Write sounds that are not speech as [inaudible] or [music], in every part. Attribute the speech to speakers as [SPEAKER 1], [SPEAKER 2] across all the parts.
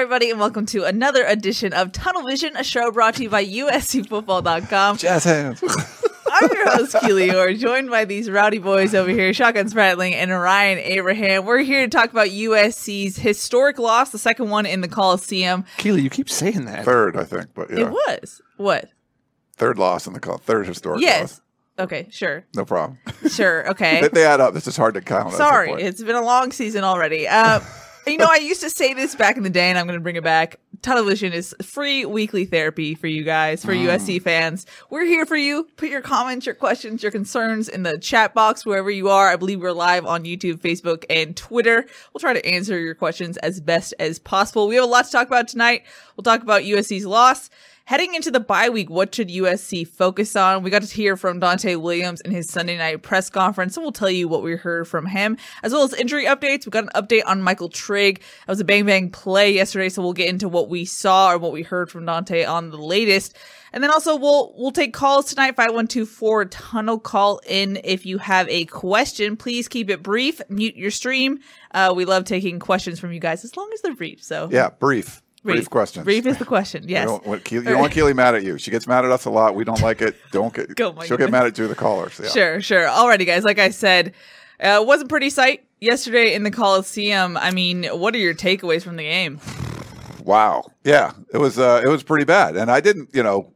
[SPEAKER 1] everybody, and welcome to another edition of Tunnel Vision, a show brought to you by USCFootball.com.
[SPEAKER 2] Jazz hands. [laughs]
[SPEAKER 1] I'm your host, Keely Orr, joined by these rowdy boys over here, Shotgun Spratling and Ryan Abraham. We're here to talk about USC's historic loss, the second one in the Coliseum.
[SPEAKER 3] Keely, you keep saying that.
[SPEAKER 2] Third, I think, but yeah.
[SPEAKER 1] It was. What?
[SPEAKER 2] Third loss in the call. Third historic
[SPEAKER 1] Yes.
[SPEAKER 2] loss.
[SPEAKER 1] Okay, sure.
[SPEAKER 2] No problem.
[SPEAKER 1] Sure. Okay. [laughs]
[SPEAKER 2] they, they add up. This is hard to count.
[SPEAKER 1] Sorry, it's been a long season already. Uh, [laughs] you know, I used to say this back in the day, and I'm going to bring it back. Tunnel Vision is free weekly therapy for you guys, for mm. USC fans. We're here for you. Put your comments, your questions, your concerns in the chat box wherever you are. I believe we're live on YouTube, Facebook, and Twitter. We'll try to answer your questions as best as possible. We have a lot to talk about tonight. We'll talk about USC's loss. Heading into the bye week, what should USC focus on? We got to hear from Donte Williams in his Sunday night press conference, and we'll tell you what we heard from him, as well as injury updates. We got an update on Michael Trigg. That was a bang bang play yesterday, so we'll get into what we saw or what we heard from Donte on the latest. And then also we'll we'll take calls tonight, 5124 tunnel call in if you have a question. Please keep it brief, mute your stream. Uh, we love taking questions from you guys as long as they're brief. So
[SPEAKER 2] yeah, brief. Brief, questions.
[SPEAKER 1] Brief is the question. [laughs]
[SPEAKER 2] You
[SPEAKER 1] Yes.
[SPEAKER 2] don't, want Keely, you don't want Keely mad at you. She gets mad at us a lot. We don't like it. Don't get. [laughs]
[SPEAKER 1] Go,
[SPEAKER 2] she'll get mad at you, the callers. Yeah.
[SPEAKER 1] Sure, sure. Alrighty, guys. Like I said, uh, it was a pretty sight yesterday in the Coliseum. I mean, what are your takeaways from the game?
[SPEAKER 2] Wow. Yeah, it was. Uh, it was pretty bad, and I didn't. You know,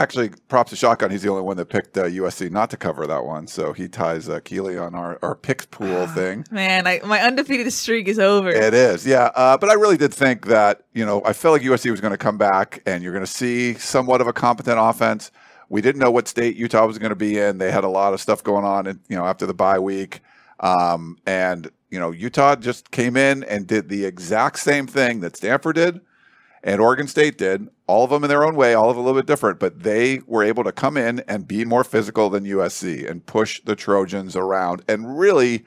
[SPEAKER 2] actually, props to Shotgun. He's the only one that picked uh, USC not to cover that one, so he ties uh, Keely on our our picks pool thing.
[SPEAKER 1] Man, I, my undefeated streak is over.
[SPEAKER 2] It is, yeah. Uh, but I really did think that, you know, I felt like USC was going to come back and you're going to see somewhat of a competent offense. We didn't know what state Utah was going to be in. They had a lot of stuff going on, and you know, after the bye week, um, and you know, Utah just came in and did the exact same thing that Stanford did and Oregon State did. All of them in their own way, all of a little bit different, but they were able to come in and be more physical than USC and push the Trojans around and really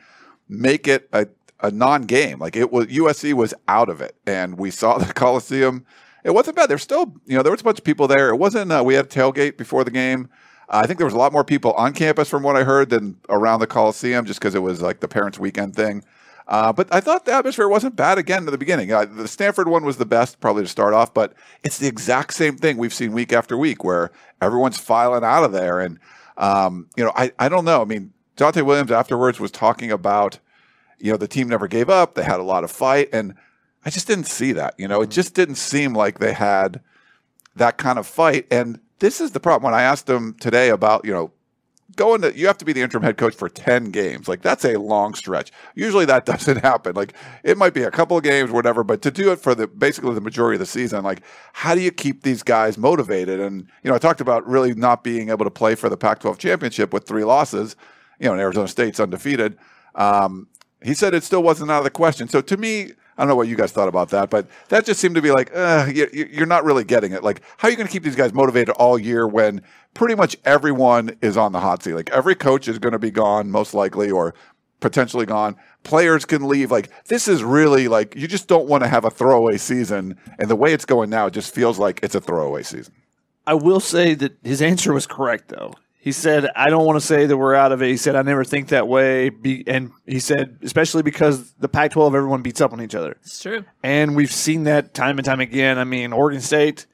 [SPEAKER 2] make it a, a non-game. Like it was USC was out of it, and we saw the [laughs] Coliseum. It wasn't bad. There's still, you know, there was a bunch of people there. It wasn't. Uh, we had a tailgate before the game. Uh, I think there was a lot more people on campus, from what I heard, than around the Coliseum, just because it was like the parents' weekend thing. Uh, but I thought the atmosphere wasn't bad again at the beginning. Uh, the Stanford one was the best, probably to start off, but it's the exact same thing we've seen week after week, where everyone's filing out of there. And um, you know, I I don't know. I mean, Donte Williams afterwards was talking about, you know, the team never gave up. They had a lot of fight, and I just didn't see that. You know, it just didn't seem like they had that kind of fight. And this is the problem. When I asked them today about, you know, going to, you have to be the interim head coach for 10 games. Like, that's a long stretch. Usually that [laughs] doesn't happen. Like, it might be a couple of games, whatever, but to do it for the basically the majority of the season, like, how do you keep these guys motivated? And, you know, I talked about really not being able to play for the Pac 12 championship with three losses, you know, and Arizona State's undefeated. Um, he said it still wasn't out of the question. So to me, I don't know what you guys thought about that, but that just seemed to be like, uh, you, you're not really getting it. Like, how are you going to keep these guys motivated all year when pretty much everyone is on the hot seat? Like, every coach is going to be gone, most likely, or potentially gone. Players can leave. Like, this is really like, you just don't want to have a throwaway season. And the way it's going now, it just feels like it's a throwaway season.
[SPEAKER 3] I will say that his answer was correct, though. He said, I don't want to say that we're out of it. He said, I never think that way. Be, and he said, especially because the Pac 12, everyone beats up on each other.
[SPEAKER 1] It's true.
[SPEAKER 3] And we've seen that time and time again. I mean, Oregon State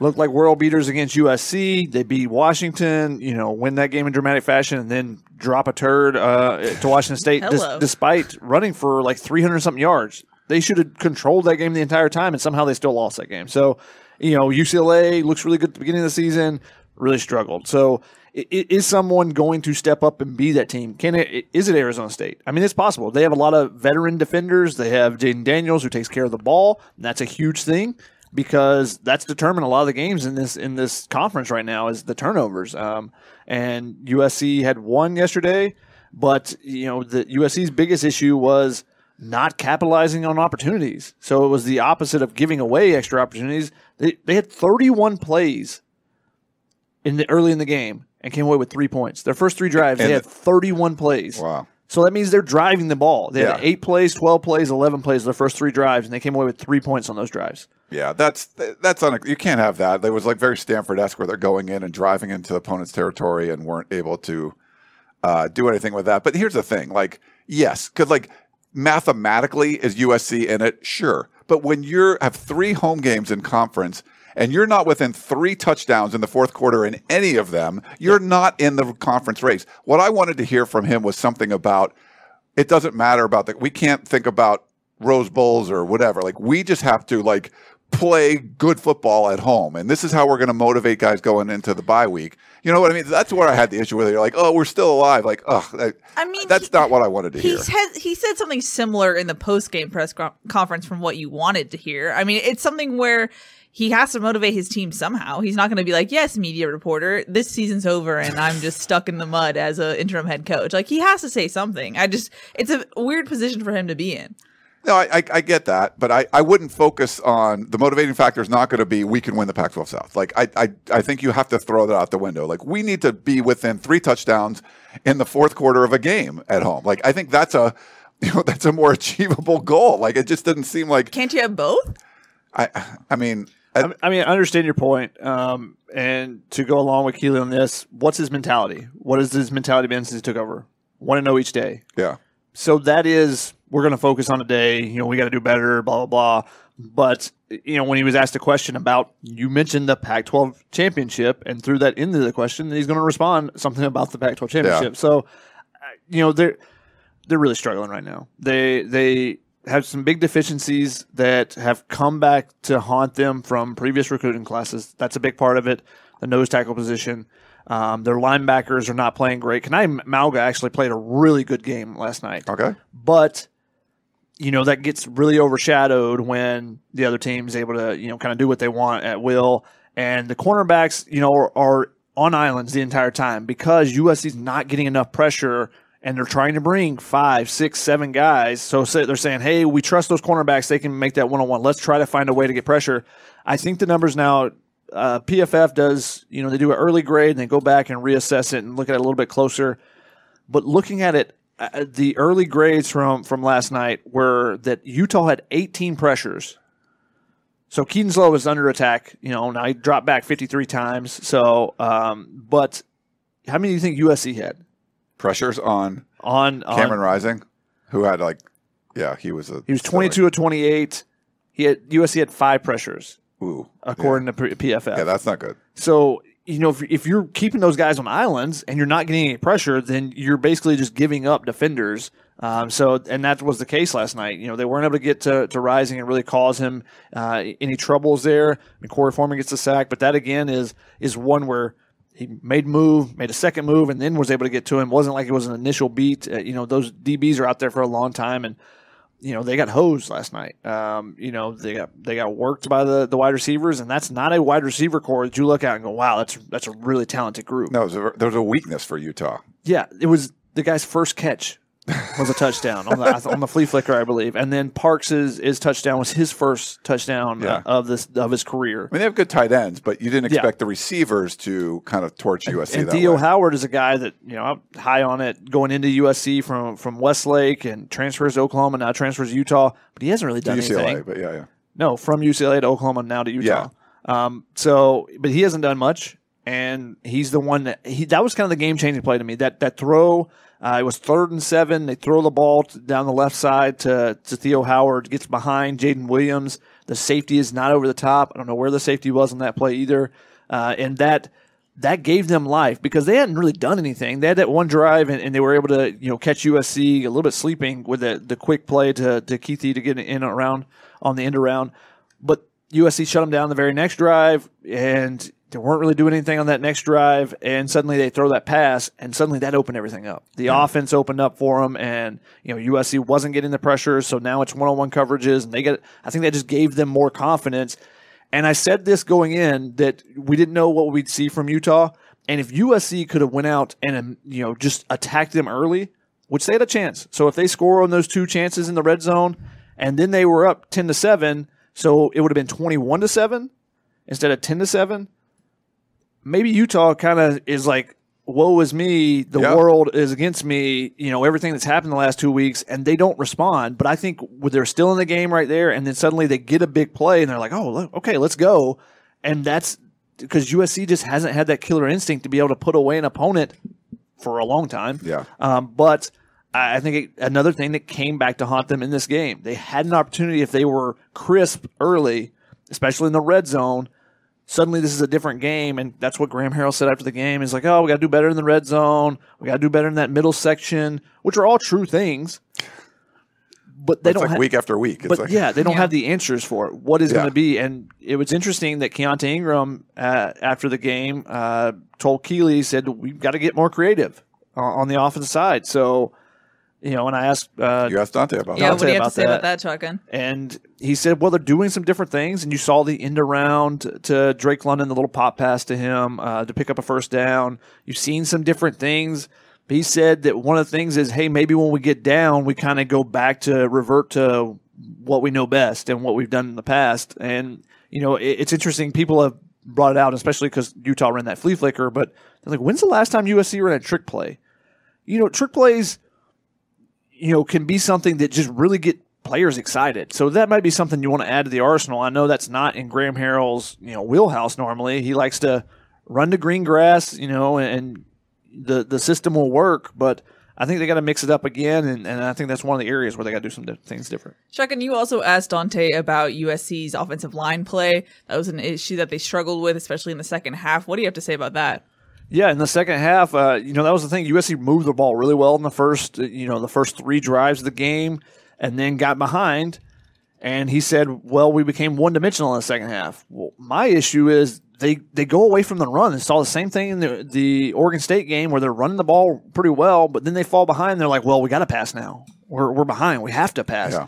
[SPEAKER 3] looked like world beaters against USC. They beat Washington, you know, win that game in dramatic fashion and then drop a turd uh, to Washington State [laughs]
[SPEAKER 1] Hello.
[SPEAKER 3] despite running for like 300 something yards. They should have controlled that game the entire time, and somehow they still lost that game. So, you know, UCLA looks really good at the beginning of the season, really struggled. So, is someone going to step up and be that team? Can it? Is it Arizona State? I mean, it's possible. They have a lot of veteran defenders. They have Jayden Daniels who takes care of the ball. That's a huge thing. because that's determined a lot of the games in this in this conference right now is the turnovers. Um, and USC had one yesterday, but you know the USC's biggest issue was not capitalizing on opportunities. So it was the opposite of giving away extra opportunities. They, they had 31 plays in the early in the game and came away with three points. Their first three drives,
[SPEAKER 2] And
[SPEAKER 3] they had 31 plays.
[SPEAKER 2] Wow.
[SPEAKER 3] So that means they're driving the ball. They had eight plays, 12 plays, 11 plays their first three drives, and they came away with three points on those drives.
[SPEAKER 2] Yeah, that's that's un- you can't have that. There was like very Stanford-esque where they're going in and driving into the opponent's territory and weren't able to uh, do anything with that. But here's the thing: like, yes, because like mathematically, is USC in it? Sure, but when you have three home games in conference and you're not within three touchdowns in the fourth quarter in any of them, you're not in the conference race. What I wanted to hear from him was something about it doesn't matter about that. We can't think about Rose Bowls or whatever. Like we just have to like play good football at home, and this is how we're going to motivate guys going into the bye week. You know what I mean? That's where I had the issue with it. You're like, oh, we're still alive. Like, oh,
[SPEAKER 1] I mean,
[SPEAKER 2] that's
[SPEAKER 1] he-
[SPEAKER 2] not what I wanted to
[SPEAKER 1] He
[SPEAKER 2] hear.
[SPEAKER 1] said he said something similar in the post game press conference from what you wanted to hear. I mean, it's something where he has to motivate his team somehow. He's not going to be like, "Yes, media reporter, this season's over and I'm just stuck in the mud as a interim head coach." Like he has to say something. I just it's a weird position for him to be in.
[SPEAKER 2] No, I, I, I get that, but I, I wouldn't focus on the motivating factor is not going to be we can win the Pac-12 South. Like I, I I think you have to throw that out the window. Like we need to be within three touchdowns in the fourth quarter of a game at home. Like I think that's a [laughs] you know that's a more achievable goal. Like it just didn't seem like
[SPEAKER 1] Can't you have both?
[SPEAKER 2] I I mean I,
[SPEAKER 3] I mean, I understand your point. Um, and to go along with Keely on this, what's his mentality? What has his mentality been since he took over? Want to know each day.
[SPEAKER 2] yeah
[SPEAKER 3] So that is we're going to focus on a day. You know, we got to do better. Blah blah blah. But you know, when he was asked a question about you mentioned the Pac-12 championship and threw that into the question, he's going to respond something about the Pac-12 championship. So, uh, you know, they're they're really struggling right now. They they have some big deficiencies that have come back to haunt them from previous recruiting classes. That's a big part of it. The nose tackle position. Um, their linebackers are not playing great. Kanai Mauga actually played a really good game last night
[SPEAKER 2] okay
[SPEAKER 3] but you know that gets really overshadowed when the other team's able to you know kind of do what they want at will and the cornerbacks you know are, are on islands the entire time because USC's not getting enough pressure and they're trying to bring five six seven guys so they're saying hey we trust those cornerbacks they can make that one-on-one let's try to find a way to get pressure I think the numbers now uh, PFF does you know they do an early grade and they go back and reassess it and look at it a little bit closer but looking at it, uh, the early grades from from last night were that Utah had 18 pressures. So Kedon Slow was under attack. You know, now he dropped back 53 times. So, um, but how many do you think USC had
[SPEAKER 2] pressures on
[SPEAKER 3] on, on
[SPEAKER 2] Cameron Rising, who had like yeah he was a
[SPEAKER 3] He was 22 of 28. He had USC had five pressures
[SPEAKER 2] Ooh,
[SPEAKER 3] according to P- PFF.
[SPEAKER 2] yeah that's not good.
[SPEAKER 3] So you know, if, if you're keeping those guys on islands and you're not getting any pressure, then you're basically just giving up defenders. Um, so, and that was the case last night. You know, they weren't able to get to, to Rising and really cause him uh, any troubles there. I mean, Korey Foreman gets the sack, but that again is is one where he made move, made a second move, and then was able to get to him. It wasn't like it was an initial beat. Uh, you know, those DBs are out there for a long time, and you know they got hosed last night. Um, you know they got they got worked by the, the wide receivers, and that's not a wide receiver core that you look at and go, wow, that's that's a really talented group.
[SPEAKER 2] No, there was a, there was a weakness for Utah.
[SPEAKER 3] Yeah, it was the guy's first catch was a touchdown on the on the flea flicker, I believe, and then Parks's his touchdown was his first touchdown
[SPEAKER 2] Yeah.
[SPEAKER 3] uh, of this of his career.
[SPEAKER 2] I mean, they have good tight ends, but you didn't
[SPEAKER 3] Yeah.
[SPEAKER 2] expect the receivers to kind of torch USC
[SPEAKER 3] and
[SPEAKER 2] that
[SPEAKER 3] Theo
[SPEAKER 2] way.
[SPEAKER 3] Howard is a guy that you know I'm high on it going into USC from from Westlake and transfers to Oklahoma now transfers to Utah, but he hasn't really done
[SPEAKER 2] UCLA,
[SPEAKER 3] anything.
[SPEAKER 2] but yeah, yeah.
[SPEAKER 3] No, from UCLA to Oklahoma now to Utah. Um, so, but he hasn't done much, and he's the one that he that was kind of the game changing play to me. That that throw, uh, it was third and seven. They throw the ball to, down the left side to to Theo Howard, gets behind Jaden Williams. The safety is not over the top. I don't know where the safety was on that play either, uh, and that. That gave them life because they hadn't really done anything. They had that one drive and, and they were able to, you know, catch USC a little bit sleeping with the, the quick play to, to Keithy to get in around on the end around but USC shut them down the very next drive, and they weren't really doing anything on that next drive. And suddenly they throw that pass, and suddenly that opened everything up. The offense opened up for them, and you know USC wasn't getting the pressure, so now it's one-on-one coverages, and they get. I think that just gave them more confidence. And I said this going in that we didn't know what we'd see from Utah. And if USC could have went out and um, you know just attacked them early, which they had a chance. So if they score on those two chances in the red zone, and then they were up ten to seven, so it would have been twenty one to seven instead of ten to seven. Maybe Utah kind of is like, "Woe is me! The
[SPEAKER 2] Yeah.
[SPEAKER 3] world is against me." You know everything that's happened the last two weeks, and they don't respond. But I think they're still in the game right there, and then suddenly they get a big play, and they're like, "Oh, okay, let's go," and that's because USC just hasn't had that killer instinct to be able to put away an opponent for a long time.
[SPEAKER 2] Yeah.
[SPEAKER 3] Um, but I I think it, another thing that came back to haunt them in this game, they had an opportunity if they were crisp early, especially in the red zone. Suddenly, this is a different game, and that's what Graham Harrell said after the game. He's like, "Oh, we got to do better in the red zone. We got to do better in that middle section," which are all true things. But they
[SPEAKER 2] It's
[SPEAKER 3] don't
[SPEAKER 2] like
[SPEAKER 3] have,
[SPEAKER 2] week after week. It's
[SPEAKER 3] but
[SPEAKER 2] like,
[SPEAKER 3] yeah, they don't
[SPEAKER 1] Yeah.
[SPEAKER 3] have the answers for it. What is
[SPEAKER 2] Yeah.
[SPEAKER 3] going to be? And it was interesting that Keaontay Ingram uh, after the game uh, told Keely he said we've got to get more creative uh, on the offensive side. So you know, and I asked uh,
[SPEAKER 2] you asked Donte about
[SPEAKER 1] Yeah,
[SPEAKER 3] I'll
[SPEAKER 1] what do
[SPEAKER 3] you
[SPEAKER 1] you have to
[SPEAKER 3] about
[SPEAKER 1] say about
[SPEAKER 3] that.
[SPEAKER 1] that, Shotgun?
[SPEAKER 3] and he said, well, they're doing some different things. And you saw the end around to Drake London, the little pop pass to him uh, to pick up a first down. You've seen some different things. But he said that one of the things is, hey, maybe when we get down, we kind of go back to revert to what we know best and what we've done in the past. And, you know, it, it's interesting. People have brought it out, especially because Utah ran that flea flicker. But they're like, when's the last time USC ran a trick play? You know, trick plays you know, can be something that just really get players excited. So that might be something you want to add to the arsenal. I know that's not in Graham Harrell's, you know, wheelhouse normally. He likes to run to green grass, you know, and the the system will work, but I think they got to mix it up again, and, and I think that's one of the areas where they got to do some di- things different.
[SPEAKER 1] Shotgun, you also asked Donte about USC's offensive line play. That was an issue that they struggled with, especially in the second half. What do you have to say about that?
[SPEAKER 3] Yeah, in the second half, uh, you know that was the thing. USC moved the ball really well in the first, uh, you know, the first three drives of the game, and then got behind. And he said, "Well, we became one dimensional in the second half." Well, my issue is they they go away from the run and saw the same thing in the the Oregon State game where they're running the ball pretty well, but then they fall behind. They're like, "Well, we got to pass now. We're we're behind. We have to pass."
[SPEAKER 2] Yeah.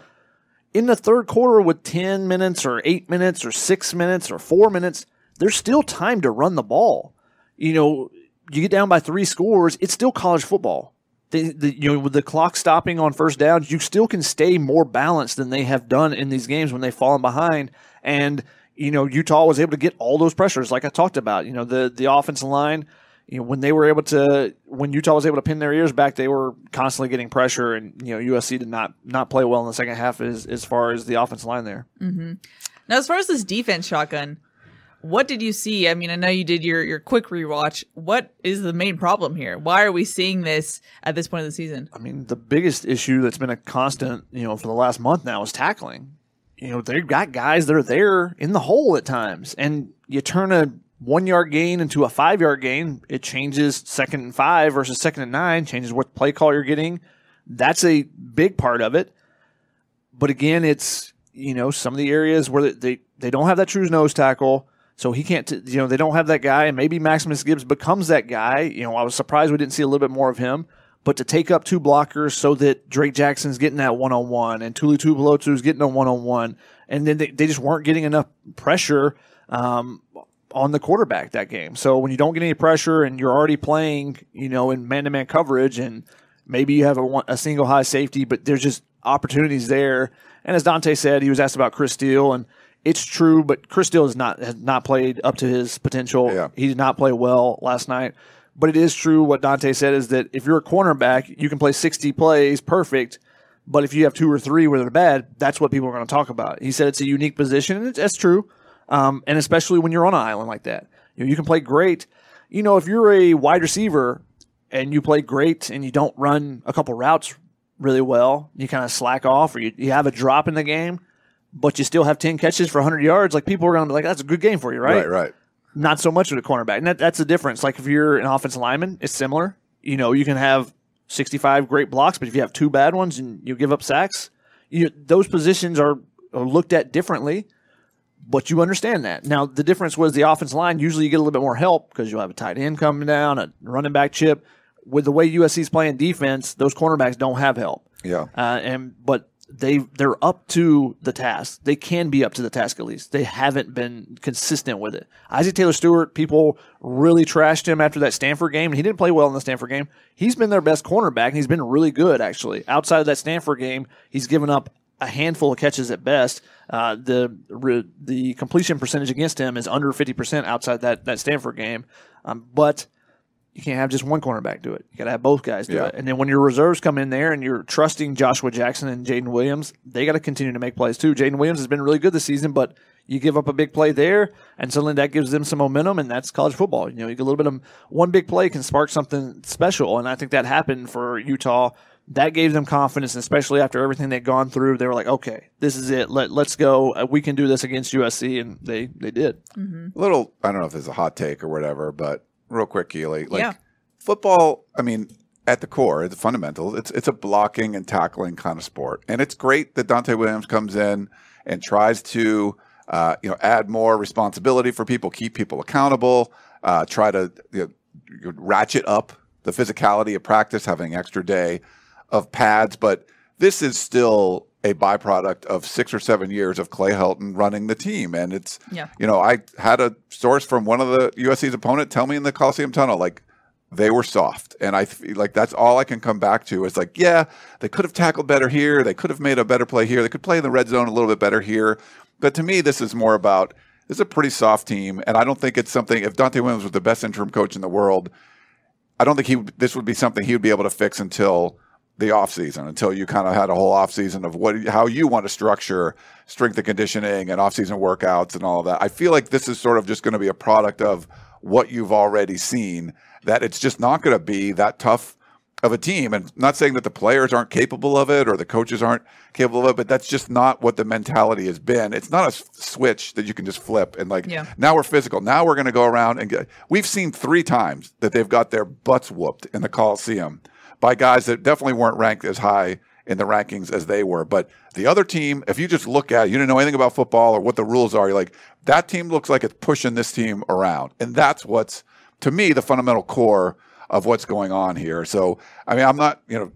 [SPEAKER 3] in the third quarter with 10 minutes or 8 minutes or 6 minutes or 4 minutes, there's still time to run the ball. You know, you get down by 3 scores, it's still college football. The, the, you know, with the clock stopping on first downs, you still can stay more balanced than they have done in these games when they've fallen behind. And, you know, Utah was able to get all those pressures, like I talked about. You know, the, the offensive line, you know, when they were able to, when Utah was able to pin their ears back, they were constantly getting pressure, and you know USC did not not play well in the second half as as far as the offensive line there. Mm-hmm.
[SPEAKER 1] Now, as far as this defense, Shotgun, what did you see? I mean, I know you did your, your quick rewatch. What is the main problem here? Why are we seeing this at this point of the season?
[SPEAKER 3] I mean, the biggest issue that's been a constant, you know, for the last month now is tackling. You know, they've got guys that are there in the hole at times, and you turn a one yard gain into a five yard gain. It changes second and five versus second and nine, changes what play call you're getting. That's a big part of it. But again, it's, you know, some of the areas where they, they don't have that true nose tackle. So he can't, t- you know, they don't have that guy, and maybe Maximus Gibbs becomes that guy. You know, I was surprised we didn't see a little bit more of him. But to take up two blockers so that Drake Jackson's getting that one on one and Tuli Tuipulotu's getting a one on one, and then they, they just weren't getting enough pressure um, on the quarterback that game. So when you don't get any pressure and you're already playing, you know, in man to man coverage, and maybe you have a, a single high safety, but there's just opportunities there. And as Donte said, he was asked about Chris Steele, and it's true, but Chris Steele has not has not played up to his potential.
[SPEAKER 2] Yeah.
[SPEAKER 3] He did not play well last night. But it is true what Donte said is that if you're a cornerback, you can play 60 plays perfect. But if you have two or three where they're bad, that's what people are going to talk about. He said it's a unique position, and it's, that's true. Um, and especially when you're on an island like that, you, know, you can play great. You know, if you're a wide receiver and you play great and you don't run a couple routes really well, you kind of slack off or you, you have a drop in the game, but you still have 10 catches for 100 yards, like people are going to be like, that's a good game for you,
[SPEAKER 2] Right, right.
[SPEAKER 3] not so much with a cornerback. And that, that's the difference. Like if you're an offensive lineman, it's similar. You know, you can have 65 great blocks, but if you have two bad ones and you give up sacks, you, those positions are, are looked at differently, but you understand that. Now, the difference was the offensive line, usually you get a little bit more help because you'll have a tight end coming down, a running back chip. With the way USC's playing defense, those cornerbacks don't have help.
[SPEAKER 2] Yeah.
[SPEAKER 3] Uh, and but they they're up to the task. They can be up to the task at least. They haven't been consistent with it. Isaac Taylor Stewart, people really trashed him after that Stanford game, and he didn't play well in the Stanford game. He's been their best cornerback, and he's been really good actually. Outside of that Stanford game, he's given up a handful of catches at best. Uh, the re, the completion percentage against him is under fifty percent outside that that Stanford game, um, but you can't have just one cornerback do it. You got to have both guys do
[SPEAKER 2] Yeah.
[SPEAKER 3] it. And then when your reserves come in there and you're trusting Joshua Jackson and Jaden Williams, they got to continue to make plays too. Jaden Williams has been really good this season, but you give up a big play there, and suddenly that gives them some momentum, and that's college football. You know, you get a little bit of one big play can spark something special, and I think that happened for Utah. That gave them confidence, especially after everything they'd gone through. They were like, "Okay, this is it. Let let's go. Uh, We can do this against USC," and they they did.
[SPEAKER 2] A little, I don't know if there's a hot take or whatever, but real quick, Keely. Like
[SPEAKER 1] Yeah.
[SPEAKER 2] football, I mean, at the core, the fundamentals, it's it's a blocking and tackling kind of sport, and it's great that Donte Williams comes in and tries to, uh, you know, add more responsibility for people, keep people accountable, uh, try to you know, ratchet up the physicality of practice, having an extra day of pads, but this is still a byproduct of six or seven years of Clay Helton running the team, and it's
[SPEAKER 1] Yeah.
[SPEAKER 2] you know, I had a source from one of the USC's opponent tell me in the Coliseum tunnel, like they were soft, and I feel like that's all I can come back to is like, yeah, they could have tackled better here, they could have made a better play here, they could play in the red zone a little bit better here, but to me, this is more about this is a pretty soft team, and I don't think it's something. If Donte Williams was the best interim coach in the world, I don't think he this would be something he would be able to fix until the offseason, until you kind of had a whole offseason of what how you want to structure strength and conditioning and offseason workouts and all of that. I feel like this is sort of just going to be a product of what you've already seen that it's just not going to be that tough of a team and not saying that the players aren't capable of it or the coaches aren't capable of it but that's just not what the mentality has been it's not a s- switch that you can just flip and like
[SPEAKER 1] Yeah.
[SPEAKER 2] now we're physical now we're going to go around and get we've seen three times that they've got their butts whooped in the coliseum by guys that definitely weren't ranked as high in the rankings as they were but the other team if you just look at it, you didn't know anything about football or what the rules are you're like that team looks like it's pushing this team around and that's what's to me the fundamental core of what's going on here so i mean i'm not you know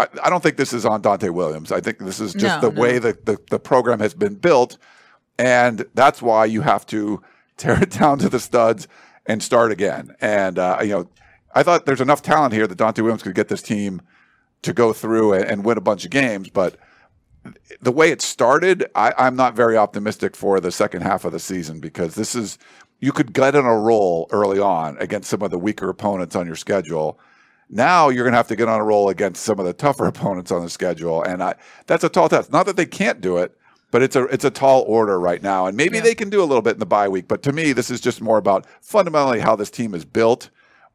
[SPEAKER 2] I, I don't think this is on Donte Williams. I think this is just
[SPEAKER 1] No,
[SPEAKER 2] the
[SPEAKER 1] no.
[SPEAKER 2] way that the, the program has been built. And that's why you have to [laughs] tear it down to the studs and start again. And, uh, you know, I thought there's enough talent here that Donte Williams could get this team to go through and, and win a bunch of games. But the way it started, I, I'm not very optimistic for the second half of the season because this is you could get in a roll early on against some of the weaker opponents on your schedule. Now you're going to have to get on a roll against some of the tougher [laughs] opponents on the schedule, and I, that's a tall test. Not that they can't do it, but it's a it's a tall order right now, and maybe
[SPEAKER 1] Yeah.
[SPEAKER 2] they can do a little bit in the bye week. But to me, this is just more about fundamentally how this team is built.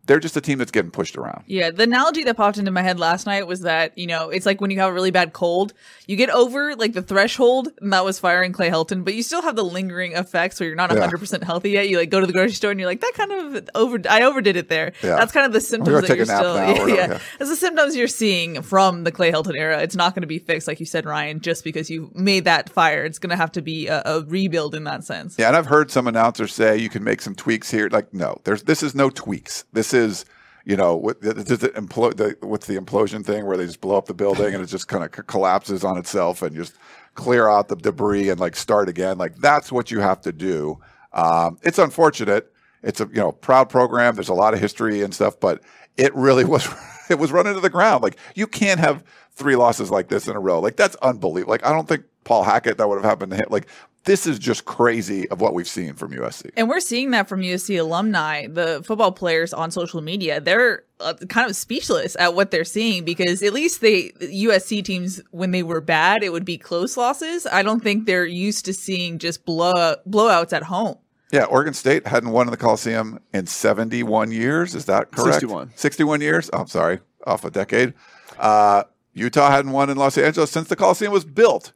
[SPEAKER 2] They're just a team that's getting pushed around.
[SPEAKER 1] Yeah, the analogy that popped into my head last night was that, you know, it's like when you have a really bad cold, you get over like the threshold, and that was firing Clay Helton, but you still have the lingering effects where you're not
[SPEAKER 2] Yeah.
[SPEAKER 1] 100% healthy yet. You like go to the grocery store and you're like, that kind of over, I overdid it there.
[SPEAKER 2] Yeah.
[SPEAKER 1] That's kind of the symptoms that you're still, [laughs] yeah, yeah.
[SPEAKER 2] yeah.
[SPEAKER 1] That's the symptoms you're seeing from the Clay Helton era. It's not going to be fixed, like you said, Ryan, just because you made that fire. It's going to have to be a, a rebuild in that sense.
[SPEAKER 2] Yeah, and I've heard some announcers say you can make some tweaks here. Like, no, there's this is no tweaks. This is, you know, what, does it implo- the, what's the implosion thing where they just blow up the building and it just kind of c- collapses on itself and just clear out the debris and like start again. Like that's what you have to do. Um, it's unfortunate. It's a you know proud program. There's a lot of history and stuff, but it really [laughs] was it was run into the ground. Like you can't have three losses like this in a row. Like that's unbelievable. Like I don't think Paul Hackett that would have happened to him. Like this is just crazy of what we've seen from USC.
[SPEAKER 1] And we're seeing that from USC alumni, the football players on social media. They're uh, kind of speechless at what they're seeing because at least they USC teams when they were bad, it would be close losses. I don't think they're used to seeing just blow blowouts at home.
[SPEAKER 2] Yeah, Oregon State hadn't won in the Coliseum in 71 years. Is that correct?
[SPEAKER 3] 61.
[SPEAKER 2] 61 years? Oh, I'm sorry, off a decade. Uh, Utah hadn't won in Los Angeles since the Coliseum was built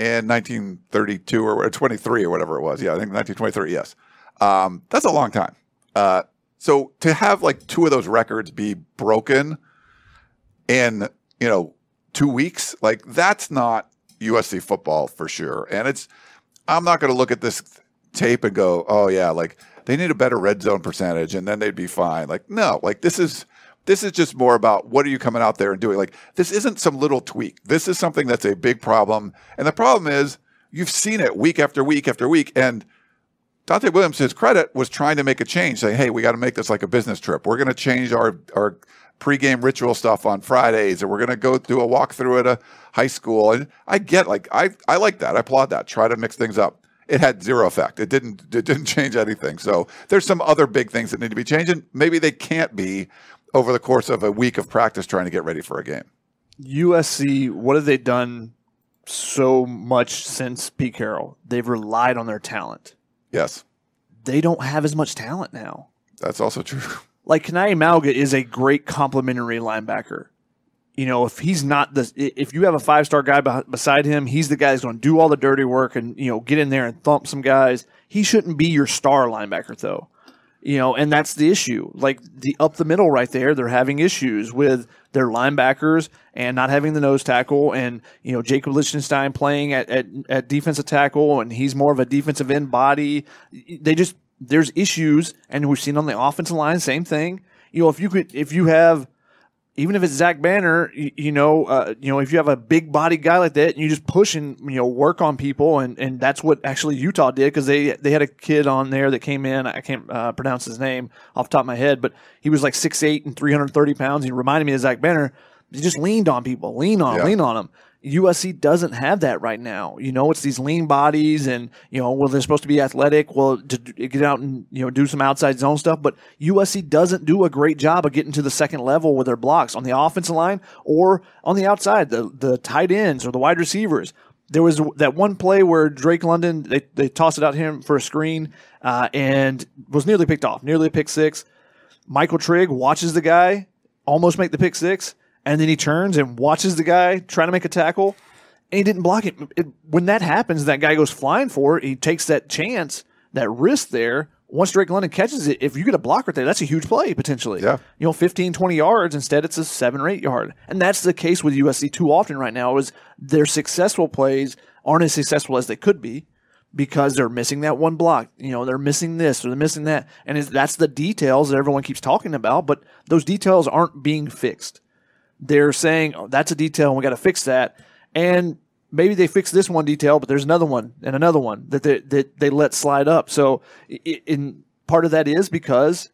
[SPEAKER 2] in 1932 or 23 or whatever it was. Yeah, I think 1923. Yes, um, that's a long time. Uh, so to have like two of those records be broken in you know two weeks, like that's not USC football for sure. And it's I'm not going to look at this tape and go, oh yeah, like they need a better red zone percentage and then they'd be fine. Like no, like this is This is just more about what are you coming out there and doing? Like, this isn't some little tweak. This is something that's a big problem. And the problem is you've seen it week after week after week. And Donte Williams, his credit, was trying to make a change, saying, hey, we got to make this like a business trip. We're going to change our, our pregame ritual stuff on Fridays, and we're going to go do a walkthrough at a high school. And I get like, I, I like that. I applaud that. Try to mix things up. It had zero effect. It didn't. It didn't [laughs] change anything. So there's some other big things that need to be changed, and maybe they can't be over the course of a week of practice trying to get ready for a game.
[SPEAKER 3] USC, what have they done so much since Pete Carroll? They've relied on their talent.
[SPEAKER 2] Yes,
[SPEAKER 3] They don't have as much talent now.
[SPEAKER 2] that's also true. [laughs]
[SPEAKER 3] Like Kanai Mauga is a great complementary linebacker. You know, if he's not the, if you have a five star guy beside him, he's the guy who's going to do all the dirty work and you know get in there and thump some guys. He shouldn't be your star linebacker though. You know, and that's the issue. Like the up the middle right there, they're having issues with their linebackers and not having the nose tackle, and you know Jacob Lichtenstein playing at, at, at defensive tackle, and he's more of a defensive end body. They just there's issues, and we've seen on the offensive line same thing. You know, if you could, if you have even if it's Zach Banner, you, you know, uh, you know, if you have a big body guy like that, and you just push and you know work on people, and, and that's what actually Utah did because they they had a kid on there that came in. I can't uh, pronounce his name off the top of my head, but he was like six eight and three hundred thirty pounds. He reminded me of Zach Banner. He just leaned on people, lean on,
[SPEAKER 2] Yeah.
[SPEAKER 3] lean on them. USC doesn't have that right now. You know, it's these lean bodies, and you know, well, they're supposed to be athletic. Well, to get out and you know do some outside zone stuff, but USC doesn't do a great job of getting to the second level with their blocks on the offensive line or on the outside, the the tight ends or the wide receivers. There was that one play where Drake London they they tossed it out him for a screen uh, and was nearly picked off, nearly a pick six. Michael Trigg watches the guy almost make the pick six, and then he turns and watches the guy trying to make a tackle, and he didn't block it. It- when that happens, that guy goes flying for it. He takes that chance, that risk there. Once Drake London catches it, if you get a blocker right there, that's a huge play potentially.
[SPEAKER 2] Yeah.
[SPEAKER 3] You know, 15, 20 yards. Instead, it's a seven or eight yard. And that's the case with USC too often right now is their successful plays aren't as successful as they could be because they're missing that one block. You know, they're missing this or they're missing that. And it's, that's the details that everyone keeps talking about, but those details aren't being fixed. They're saying, oh, that's a detail and we got to fix that. And maybe they fix this one detail, but there's another one and another one that they, that they let slide up. So, in part of that is because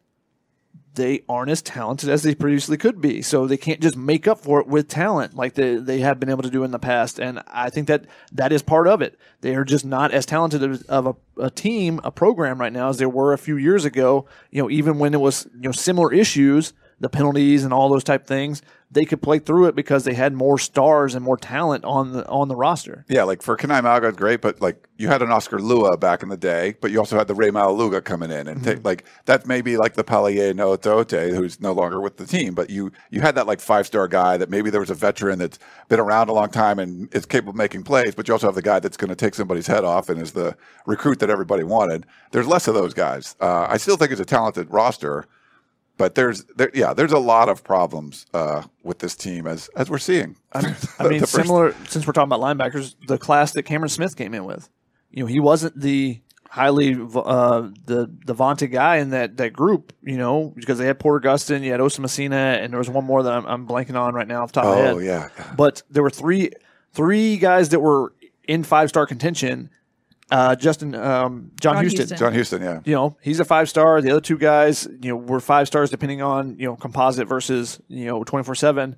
[SPEAKER 3] they aren't as talented as they previously could be. So they can't just make up for it with talent like they, they have been able to do in the past. And I think that that is part of it. They are just not as talented of- a, a team, a program right now as they were a few years ago. You know, even when it was, you know, similar issues, the penalties and all those type things, they could play through it because they had more stars and more talent on the on the roster.
[SPEAKER 2] Yeah, like for Kanai Mauga, great, but like you had an Oscar Lua back in the day, but you also had the Rey Maualuga coming in and take like that may be like the Palaie Gaoteote, who's no longer with the team, but you you had that like five star guy that maybe there was a veteran that's been around a long time and is capable of making plays, but you also have the guy that's going to take somebody's head off and is the recruit that everybody wanted. There's less of those guys. Uh, I still think it's a talented roster. But there's there yeah there's a lot of problems uh, with this team as as we're seeing. [laughs]
[SPEAKER 3] I mean,
[SPEAKER 2] The first-
[SPEAKER 3] similar since we're talking about linebackers, the class that Cameron Smith came in with. You know, he wasn't the highly uh, the the vaunted guy in that that group. You know, because they had Porter Gustin, you had Osa Masina, and there was one more that I'm, I'm blanking on right now off the top of my head.
[SPEAKER 2] Oh yeah,
[SPEAKER 3] But there were three three guys that were in five star contention. Uh, Justin, um, John,
[SPEAKER 1] John
[SPEAKER 3] Houston.
[SPEAKER 1] Houston.
[SPEAKER 2] John Houston, yeah.
[SPEAKER 3] You know, he's a five star. The other two guys, you know, were five stars depending on you know composite versus you know twenty four seven.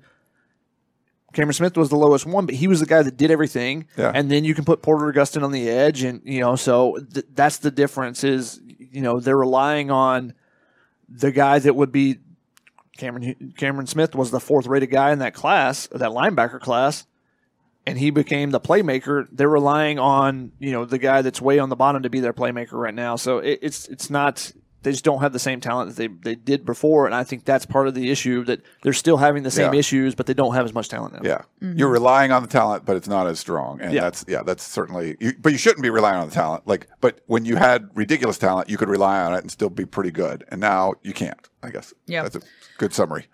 [SPEAKER 3] Cameron Smith was the lowest one, but he was the guy that did everything.
[SPEAKER 2] Yeah.
[SPEAKER 3] And then you can put Porter Gustin on the edge, and you know, so th- that's the difference. Is you know they're relying on the guy that would be Cameron Cameron Smith was the fourth rated guy in that class, that linebacker class, and he became the playmaker. They're relying on you know the guy that's way on the bottom to be their playmaker right now. So it, it's it's not they just don't have the same talent that they they did before, and I think that's part of the issue that they're still having the same
[SPEAKER 2] Yeah.
[SPEAKER 3] issues, but they don't have as much talent now.
[SPEAKER 2] Yeah, mm-hmm. you're relying on the talent, but it's not as strong, and
[SPEAKER 3] Yeah.
[SPEAKER 2] that's yeah, that's certainly. You, but you shouldn't be relying on the talent. Like, but when you had ridiculous talent, you could rely on it and still be pretty good, and now you can't. I guess.
[SPEAKER 1] Yeah.
[SPEAKER 2] that's a good summary.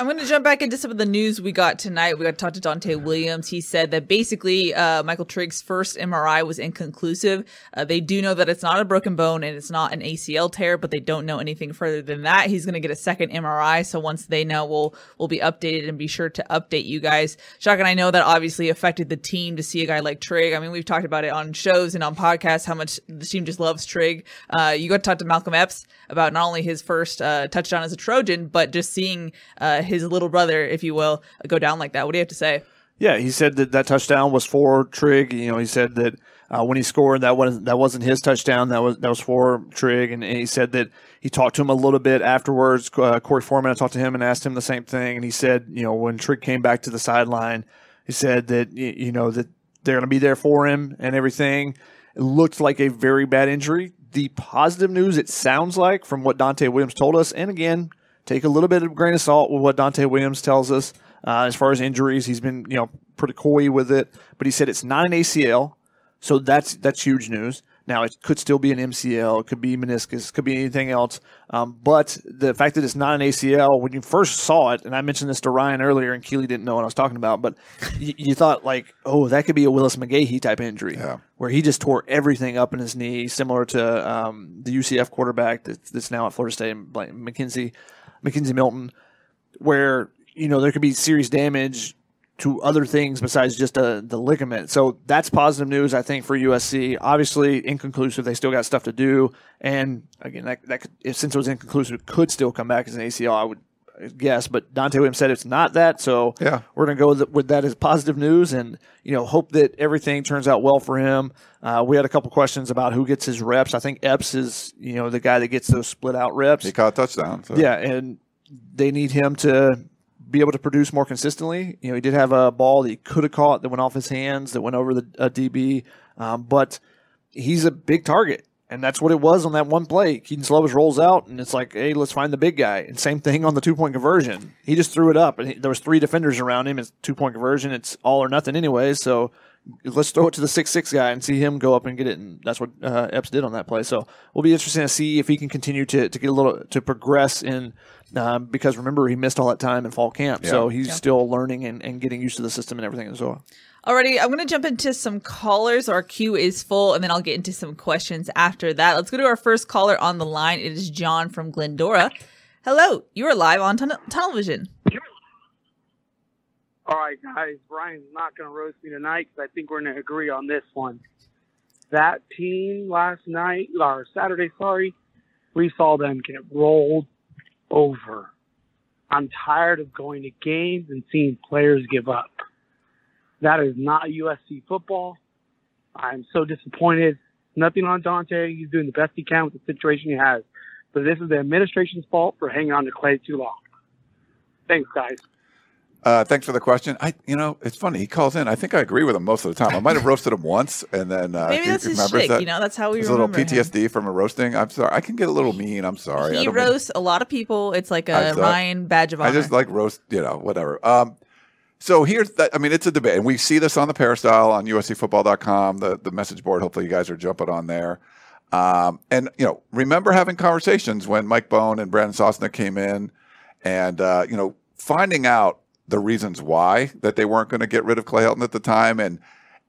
[SPEAKER 1] I'm going to jump back into some of the news we got tonight. We got to talk to Donte Williams. He said that basically uh, Michael Trigg's first MRI was inconclusive. Uh, they do know that it's not a broken bone and it's not an ACL tear, but they don't know anything further than that. He's going to get a second MRI. So once they know, we'll we'll be updated and be sure to update you guys. Shotgun, I know that obviously affected the team to see a guy like Trigg. I mean, we've talked about it on shows and on podcasts how much the team just loves Trigg. Uh, you got to talk to Malcolm Epps about not only his first uh, touchdown as a Trojan, but just seeing uh, his little brother, if you will, go down like that. What do you have to say?
[SPEAKER 3] Yeah, he said that that touchdown was for Trigg. You know, he said that uh, when he scored, that wasn't that wasn't his touchdown. That was that was for Trigg, and, and he said that he talked to him a little bit afterwards. Uh, Korey Foreman, I talked to him and asked him the same thing, and he said, you know, when Trigg came back to the sideline, he said that you know that they're going to be there for him and everything. It looked like a very bad injury. The positive news, it sounds like, from what Donte Williams told us, and again, take a little bit of grain of salt with what Donte Williams tells us. Uh, as far as injuries, he's been you know pretty coy with it, but he said it's not an ACL, so that's that's huge news. Now it could still be an MCL, it could be meniscus, could be anything else. Um, but the fact that it's not an ACL, when you first saw it, and I mentioned this to Ryan earlier, and Keely didn't know what I was talking about, but y- you thought like, oh, that could be a Willis McGahee type injury,
[SPEAKER 2] Yeah.
[SPEAKER 3] where he just tore everything up in his knee, similar to um, the UCF quarterback that's, that's now at Florida State, like McKenzie, McKenzie Milton, where you know there could be serious damage to other things besides just uh, the ligament. So that's positive news, I think, for USC. Obviously, inconclusive. They still got stuff to do, and again, that, that could, if, since it was inconclusive, it could still come back as an ACL. I would guess, but Donte Williams said it's not that. So
[SPEAKER 2] Yeah.
[SPEAKER 3] we're gonna go with, with that as positive news, and you know, hope that everything turns out well for him. Uh, we had a couple questions about who gets his reps. I think Epps is, you know, the guy that gets those split out reps.
[SPEAKER 2] He caught a touchdown. So.
[SPEAKER 3] Yeah, and they need him to be able to produce more consistently. You know, he did have a ball that he could have caught that went off his hands that went over the DB, um, but he's a big target. And that's what it was on that one play. Kedon Slovis rolls out, and it's like, hey, let's find the big guy. And same thing on the two point conversion. He just threw it up, and he, there was three defenders around him. It's two point conversion. It's all or nothing, anyway. So let's throw it to the six six guy and see him go up and get it. And that's what uh, Epps did on that play. So we'll be interesting to see if he can continue to, to get a little to progress in. Um, because remember, he missed all that time in fall camp, so
[SPEAKER 2] Yeah.
[SPEAKER 3] he's still learning and, and getting used to the system and everything as well.
[SPEAKER 1] Alrighty, I'm going to jump into some callers. Our queue is full, and then I'll get into some questions after that. Let's go to our first caller on the line. It is John from Glendora. Hello, you are live on tun- Tunnel Vision.
[SPEAKER 4] All right, guys. Brian's not going to roast me tonight because I think we're going to agree on this one. That team last night, or Saturday, sorry, we saw them get rolled over. I'm tired of going to games and seeing players give up. That is not USC football. I'm so disappointed. Nothing on Donte. He's doing the best he can with the situation he has. But this is the administration's fault for hanging on to Clay too long. Thanks, guys.
[SPEAKER 2] Uh, thanks for the question. I, you know, it's funny. He calls in. I think I agree with him most of the time. I might have roasted him once, and then uh,
[SPEAKER 1] Maybe
[SPEAKER 2] he
[SPEAKER 1] that's his
[SPEAKER 2] remembers
[SPEAKER 1] shtick,
[SPEAKER 2] that.
[SPEAKER 1] you know, that's how we
[SPEAKER 2] There's a little
[SPEAKER 1] remember him.
[SPEAKER 2] PTSD from a roasting. I'm sorry. I can get a little mean. I'm sorry. I
[SPEAKER 1] He
[SPEAKER 2] don't mean-
[SPEAKER 1] roasts a lot of people. It's like a
[SPEAKER 2] thought-
[SPEAKER 1] Ryan badge of honor.
[SPEAKER 2] I just like roast, you know, whatever. Um, so here's that. I mean, it's a debate, and we see this on the peristyle on USCFootball.com, the the message board. Hopefully, you guys are jumping on there. Um, and you know, remember having conversations when Mike Bohn and Brandon Sosna came in, and uh, you know, finding out the reasons why that they weren't going to get rid of Clay Helton at the time, and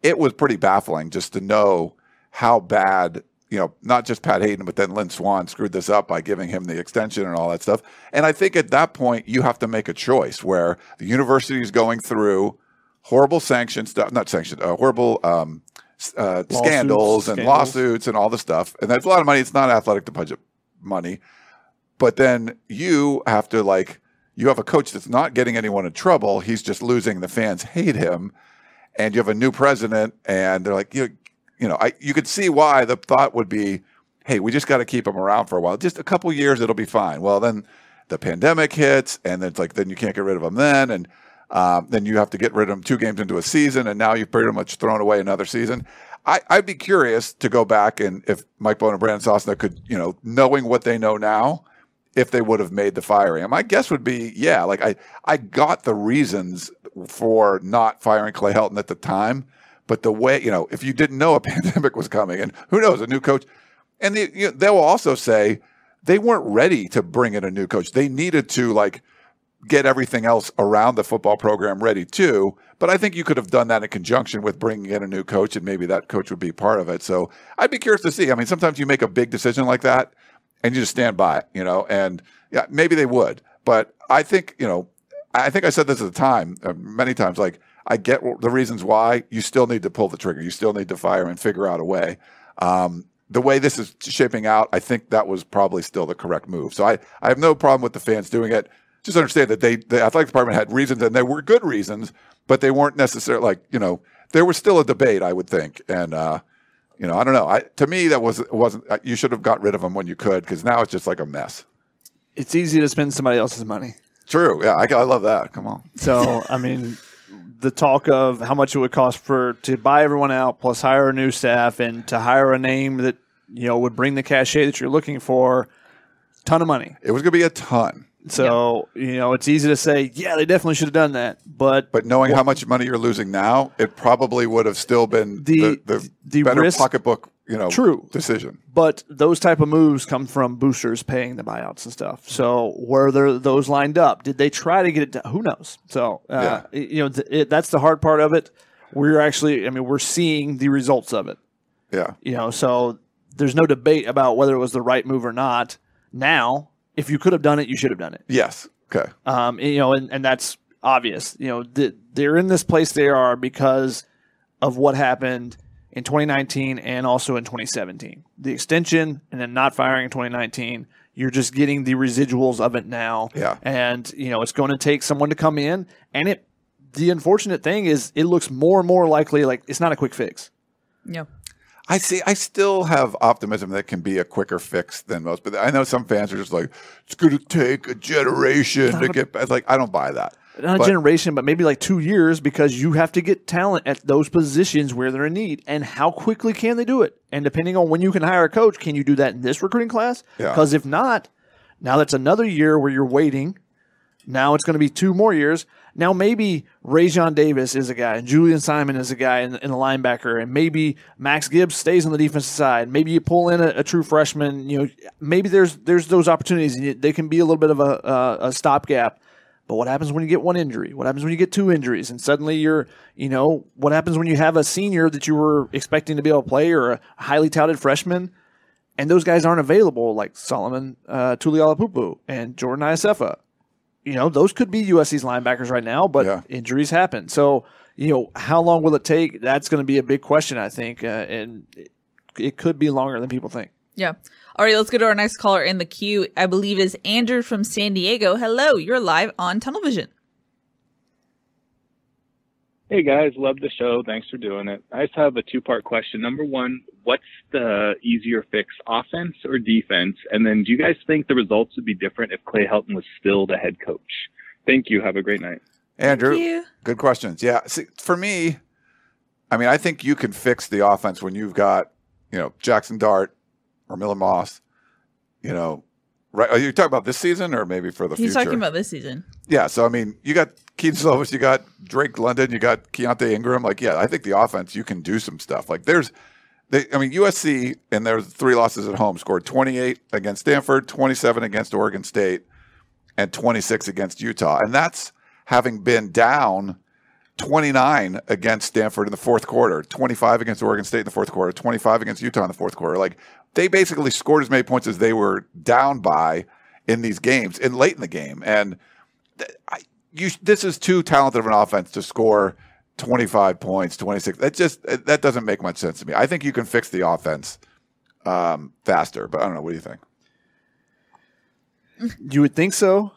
[SPEAKER 2] it was pretty baffling just to know how bad you know, not just Pat Haden, but then Lynn Swann screwed this up by giving him the extension and all that stuff. And I think at that point, you have to make a choice where the university is going through horrible sanctions, not sanction, uh, horrible um, uh, scandals and
[SPEAKER 3] scandals.
[SPEAKER 2] lawsuits and all the stuff. And that's a lot of money. It's not athletic to budget money. But then you have to like, you have a coach that's not getting anyone in trouble. He's just losing. The fans hate him. And you have a new president, and they're like, you, you know, I, you could see why the thought would be, hey, we just got to keep him around for a while. Just a couple years, it'll be fine. Well, then the pandemic hits, and then it's like, then you can't get rid of him then. And um, then you have to get rid of him two games into a season, and now you've pretty much thrown away another season. I, I'd be curious to go back and if Mike Bohn and Brandon Sosna could, you know, knowing what they know now, if they would have made the firing. And my guess would be, yeah, like I, I got the reasons for not firing Clay Helton at the time, but the way, you know, if you didn't know a [laughs] pandemic was coming and who knows, a new coach, and they, you know, they will also say they weren't ready to bring in a new coach. They needed to like get everything else around the football program ready too. But I think you could have done that in conjunction with bringing in a new coach, and maybe that coach would be part of it. So I'd be curious to see. I mean, sometimes you make a big decision like that, and you just stand by it, you know. And yeah, maybe they would, but I think you know, I think I said this at the time uh, many times. Like I get the reasons why you still need to pull the trigger, you still need to fire and figure out a way. Um, the way this is shaping out, I think that was probably still the correct move. So I, I have no problem with the fans doing it. Just understand that they the athletic department had reasons and they were good reasons, but they weren't necessarily like you know there was still a debate. I would think, and uh, you know I don't know. I, to me that was wasn't uh, you should have got rid of them when you could because now it's just like a mess.
[SPEAKER 3] It's easy to spend somebody else's money.
[SPEAKER 2] True. Yeah, I, I love that. Come on.
[SPEAKER 3] So I mean, the talk of how much it would cost for to buy everyone out, plus hire a new staff, and to hire a name that you know would bring the cachet that you're looking for, ton of money.
[SPEAKER 2] It was going to be a ton.
[SPEAKER 3] So you know, it's easy to say, yeah, they definitely should have done that, but
[SPEAKER 2] But knowing how much money you're losing now, it probably would have still been the
[SPEAKER 3] The-
[SPEAKER 2] the,
[SPEAKER 3] the
[SPEAKER 2] better
[SPEAKER 3] risk-
[SPEAKER 2] pocketbook, you know,
[SPEAKER 3] True.
[SPEAKER 2] decision.
[SPEAKER 3] But those type of moves come from boosters paying the buyouts and stuff. So were there those lined up? Did they try to get it? Done? Who knows? So uh, you know th- it, that's the hard part of it. We're actually, I mean, we're seeing the results of it.
[SPEAKER 2] Yeah.
[SPEAKER 3] You know, so there's no debate about whether it was the right move or not. Now, if you could have done it, you should have done it.
[SPEAKER 2] Yes. Okay.
[SPEAKER 3] Um, you know, and, and that's obvious. You know, th- they're in this place they are because of what happened in 2019 and also in 2017. The extension and then not firing in 2019. You're just getting the residuals of it now.
[SPEAKER 2] Yeah.
[SPEAKER 3] And, you know, it's going to take someone to come in. And it, the unfortunate thing is, it looks more and more likely like it's not a quick fix.
[SPEAKER 1] Yeah.
[SPEAKER 2] I see. I still have optimism that can be a quicker fix than most, but I know some fans are just like, it's going to take a generation to get. It's like I don't buy that.
[SPEAKER 3] not
[SPEAKER 2] But-
[SPEAKER 3] a generation, but maybe like two years because you have to get talent at those positions where they're in need. And how quickly can they do it? And depending on when you can hire a coach, can you do that in this recruiting class?
[SPEAKER 2] Yeah.
[SPEAKER 3] Because if not, now that's another year where you're waiting. Now it's going to be two more years. Now maybe Raesjon Davis is a guy, and Julien Simon is a guy in, in the linebacker, and maybe Max Gibbs stays on the defensive side. Maybe you pull in a, a true freshman. You know, maybe there's there's those opportunities, and they can be a little bit of a, a, a stopgap. But what happens when you get one injury? What happens when you get two injuries? And suddenly you're, you know, what happens when you have a senior that you were expecting to be able to play or a highly touted freshman, and those guys aren't available, like Solomon uh, Tuliaupupu and Jordan Iosefa. You know, those could be USC's linebackers right now, but
[SPEAKER 2] Yeah.
[SPEAKER 3] injuries happen. So, you know, how long will it take? That's going to be a big question, I think, uh, and it, it could be longer than people think.
[SPEAKER 1] Yeah. All right, let's go to our next caller in the queue. I believe is Andrew from San Diego. Hello, you're live on Tunnel Vision.
[SPEAKER 5] Hey guys, love the show. Thanks for doing it. I just have a two part question. Number one, what's the easier fix, offense or defense? And then do you guys think the results would be different if Clay Helton was still the head coach? Thank you. Have a great night.
[SPEAKER 2] Andrew,
[SPEAKER 1] you.
[SPEAKER 2] good questions. Yeah, see, for me, I mean, I think you can fix the offense when you've got, you know, Jackson Dart or Miller Moss. You know, right? Are you talking about this season or maybe for the
[SPEAKER 1] He's
[SPEAKER 2] future?
[SPEAKER 1] He's talking about this season.
[SPEAKER 2] Yeah, so I mean, you got Kedon Slovis, you got Drake London, you got Keaontay Ingram. Like, yeah, I think the offense you can do some stuff. Like, there's, they, I mean, USC and there's three losses at home scored 28 against Stanford, 27 against Oregon State, and 26 against Utah, and that's having been down 29 against Stanford in the fourth quarter, 25 against Oregon State in the fourth quarter, 25 against Utah in the fourth quarter. Like they basically scored as many points as they were down by in these games and late in the game. And th- I, you, this is too talented of an offense to score 25 points, 26. That just that doesn't make much sense to me. I think you can fix the offense um, faster, but I don't know. What do you think?
[SPEAKER 3] You would think so.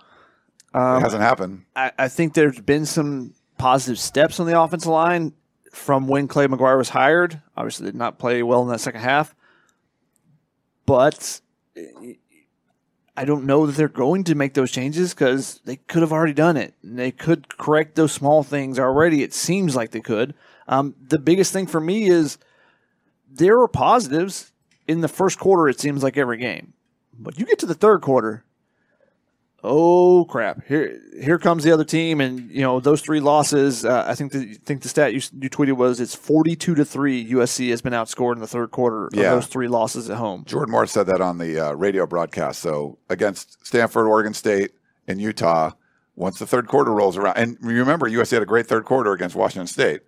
[SPEAKER 2] it hasn't happened.
[SPEAKER 3] I, I think there's been some positive steps on the offensive line from when Clay McGuire was hired. Obviously, did not play well in that second half, but I don't know that they're going to make those changes because they could have already done it. And they could correct those small things already. It seems like they could. Um, the biggest thing for me is there are positives in the first quarter. It seems like every game, but you get to the third quarter oh crap here here comes the other team and you know those three losses uh, i think the think the stat you, you tweeted was it's 42 to 3 usc has been outscored in the third quarter of
[SPEAKER 2] Yeah.
[SPEAKER 3] those three losses at home
[SPEAKER 2] Jordan Moore said that on the uh, radio broadcast. So against Stanford, Oregon State, and Utah, once the third quarter rolls around, and remember, USC had a great third quarter against Washington State.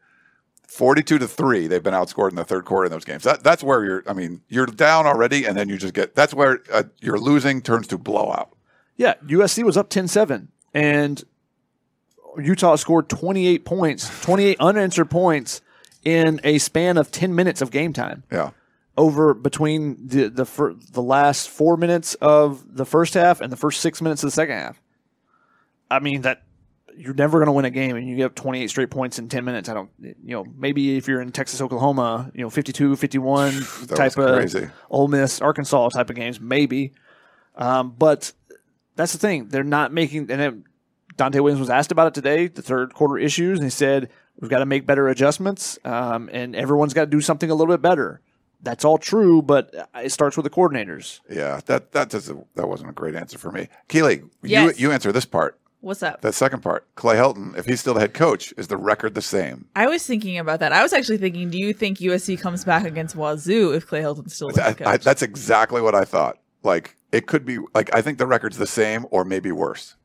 [SPEAKER 2] 42 to 3 they've been outscored in the third quarter in those games that, that's where you're i mean you're down already and then you just get that's where uh, your losing turns to blowout
[SPEAKER 3] Yeah, USC was up 10-7 and Utah scored 28 points, 28 unanswered points in a span of 10 minutes of game time.
[SPEAKER 2] yeah
[SPEAKER 3] over between the the fir- the last four minutes of the first half and the first six minutes of the second half. I mean that you're never going to win a game and you get 28 straight points in 10 minutes. I don't, you know, maybe if you're in Texas, Oklahoma, you know, 52, 51 type of
[SPEAKER 2] crazy.
[SPEAKER 3] Ole Miss, Arkansas type of games, maybe. Um, but that's the thing. They're not making, and then Donte Williams was asked about it today, the third quarter issues, and he said, we've got to make better adjustments um, and everyone's got to do something a little bit better. That's all true, but it starts with the coordinators.
[SPEAKER 2] yeah that that doesn't that wasn't a great answer for me keely
[SPEAKER 1] Yes.
[SPEAKER 2] you you answer this part
[SPEAKER 1] What's up?
[SPEAKER 2] that second part clay helton if he's still the head coach is the record the same
[SPEAKER 1] I was thinking about that. I was actually thinking, do you think USC comes back against Wazoo if Clay Helton's still the
[SPEAKER 2] I,
[SPEAKER 1] head coach?
[SPEAKER 2] I, that's exactly what i thought like it could be like i think the record's the same or maybe worse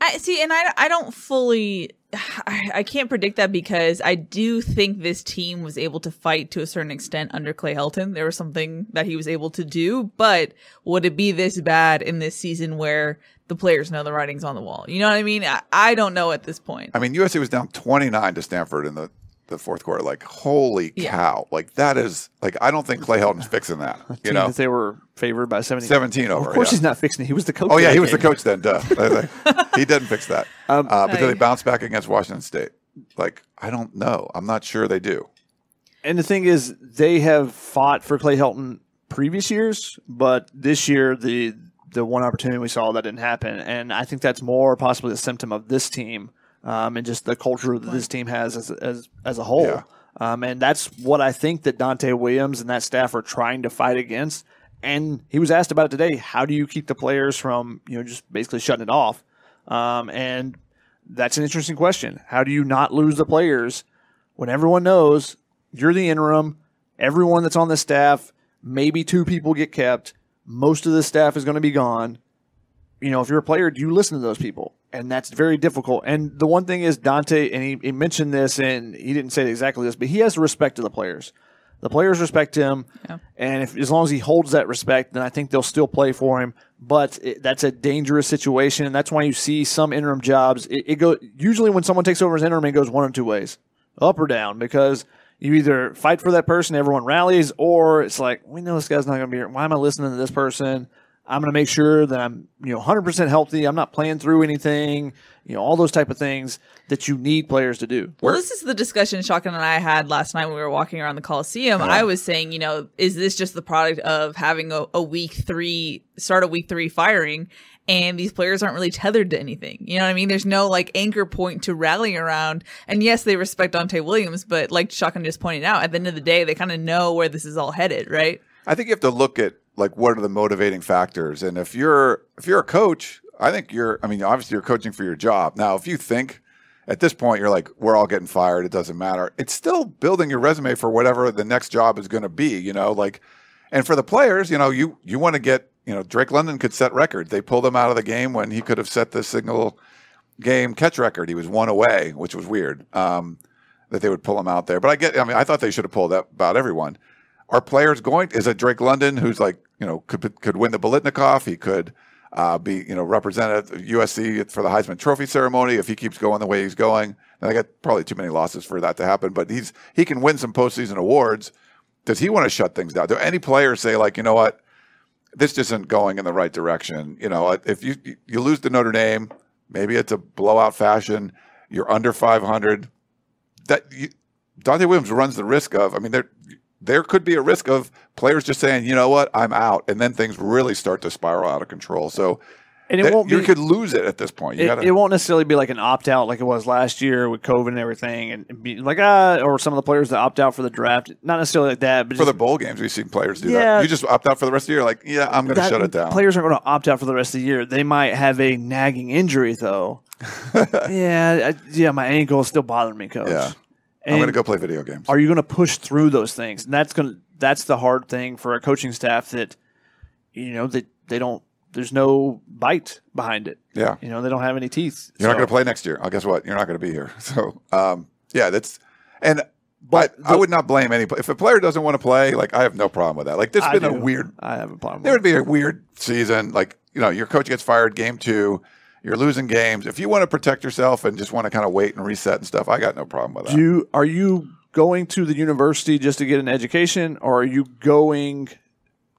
[SPEAKER 1] I see, and I, I don't fully, [sighs] I, I can't predict that because I do think this team was able to fight to a certain extent under Clay Helton. There was something that he was able to do, but would it be this bad in this season where the players know the writing's on the wall? You know what I mean? I, I don't know at this point.
[SPEAKER 2] I mean, USC was down 29 to Stanford in the, the fourth quarter. Like, holy
[SPEAKER 1] Yeah.
[SPEAKER 2] cow. Like, that is, like, I don't think Clay Helton's fixing that. [laughs] You know,
[SPEAKER 3] that they were favored by 17.
[SPEAKER 2] 17 over.
[SPEAKER 3] Of course,
[SPEAKER 2] yeah.
[SPEAKER 3] he's not fixing it. He was the coach.
[SPEAKER 2] Oh, yeah, he was the coach then. Duh. [laughs] he didn't fix that.
[SPEAKER 3] Um,
[SPEAKER 2] uh, but
[SPEAKER 1] I-
[SPEAKER 2] they bounce back against Washington State? Like, I don't know. I'm not sure they do.
[SPEAKER 3] And the thing is, they have fought for Clay Helton previous years, but this year the the one opportunity we saw that didn't happen, and I think that's more possibly a symptom of this team um, and just the culture that this team has as as as a whole.
[SPEAKER 2] Yeah.
[SPEAKER 3] Um, and that's what I think that Donte Williams and that staff are trying to fight against. And he was asked about it today. How do you keep the players from you know just basically shutting it off? Um, and that's an interesting question. How do you not lose the players when everyone knows you're the interim, everyone that's on the staff, maybe two people get kept, most of the staff is going to be gone. You know, if you're a player, do you listen to those people? And that's very difficult. And the one thing is Donte, and he, he mentioned this, and he didn't say exactly this, but he has respect to the players. The players respect him,
[SPEAKER 1] Yeah.
[SPEAKER 3] and if as long as he holds that respect, then I think they'll still play for him. But it, that's a dangerous situation, and that's why you see some interim jobs. It, it go usually when someone takes over as interim, it goes one of two ways, up or down, because you either fight for that person, everyone rallies, or it's like we know this guy's not going to be here. Why am I listening to this person? I'm going to make sure that I'm you know 100% healthy. I'm not playing through anything. You know all those type of things that you need players to do.
[SPEAKER 1] Well, this is the discussion Shotgun and I had last night when we were walking around the Coliseum. I was saying, you know, is this just the product of having a, a week three, start of week three firing, and these players aren't really tethered to anything? You know what I mean? There's no like anchor point to rallying around. And yes, they respect Donte Williams, but like Shotgun just pointed out, at the end of the day, they kind of know where this is all headed, right?
[SPEAKER 2] I think you have to look at like what are the motivating factors, and if you're if you're a coach, I think you're. I mean, obviously you're coaching for your job. Now, if you think at this point you're like we're all getting fired, it doesn't matter. It's still building your resume for whatever the next job is going to be. You know, like, and for the players, you know, you you want to get. You know, Drake London could set records. They pulled him out of the game when he could have set the single game catch record. He was one away, which was weird. Um, that they would pull him out there. But I get. I mean, I thought they should have pulled that about everyone. Are players going? Is it Drake London who's like you know could could win the Biletnikoff? He could uh, be you know represented USC for the Heisman Trophy ceremony if he keeps going the way he's going. And I got probably too many losses for that to happen. But he's he can win some postseason awards. Does he want to shut things down? Do any players say like you know what? This isn't going in the right direction. You know, if you you lose to Notre Dame, maybe it's a blowout fashion. You're under 500. That you, Donte Williams runs the risk of. I mean, there could be a risk of players just saying, you know what, I'm out, and then things really start to spiral out of control. So
[SPEAKER 3] And it
[SPEAKER 2] that-
[SPEAKER 3] won't
[SPEAKER 2] you could lose it at this point. You
[SPEAKER 3] it,
[SPEAKER 2] gotta,
[SPEAKER 3] it won't necessarily be like an opt out like it was last year with COVID and everything, and, be like ah, or some of the players that opt out for the draft. Not necessarily like that, but
[SPEAKER 2] for the bowl games, we've seen players do
[SPEAKER 3] Yeah.
[SPEAKER 2] that. You just opt out for the rest of the year. Like, yeah, I'm going to shut it down.
[SPEAKER 3] Players aren't going to opt out for the rest of the year. They might have a nagging injury though. [laughs] yeah, I, yeah, my ankle is still bothering me, coach.
[SPEAKER 2] Yeah.
[SPEAKER 3] And
[SPEAKER 2] I'm going to go play video games.
[SPEAKER 3] Are you going to push through those things? And that's going to that's the hard thing for a coaching staff that you know that they don't there's no bite behind it.
[SPEAKER 2] Yeah.
[SPEAKER 3] You know, they don't have any teeth.
[SPEAKER 2] You're not going to play next year. Oh, guess what? You're not going to be here. [laughs] So, um, yeah, that's and.
[SPEAKER 3] But
[SPEAKER 2] But I would not blame any. If a player doesn't want to play, like I have no problem with that. Like this
[SPEAKER 3] I
[SPEAKER 2] has been a weird.
[SPEAKER 3] I have a problem.
[SPEAKER 2] There would be a weird season. Like you know, your coach gets fired game two. You're losing games. If you want to protect yourself and just want to kind of wait and reset and stuff, I got no problem with that.
[SPEAKER 3] Do you, are you going to the university just to get an education, or are you going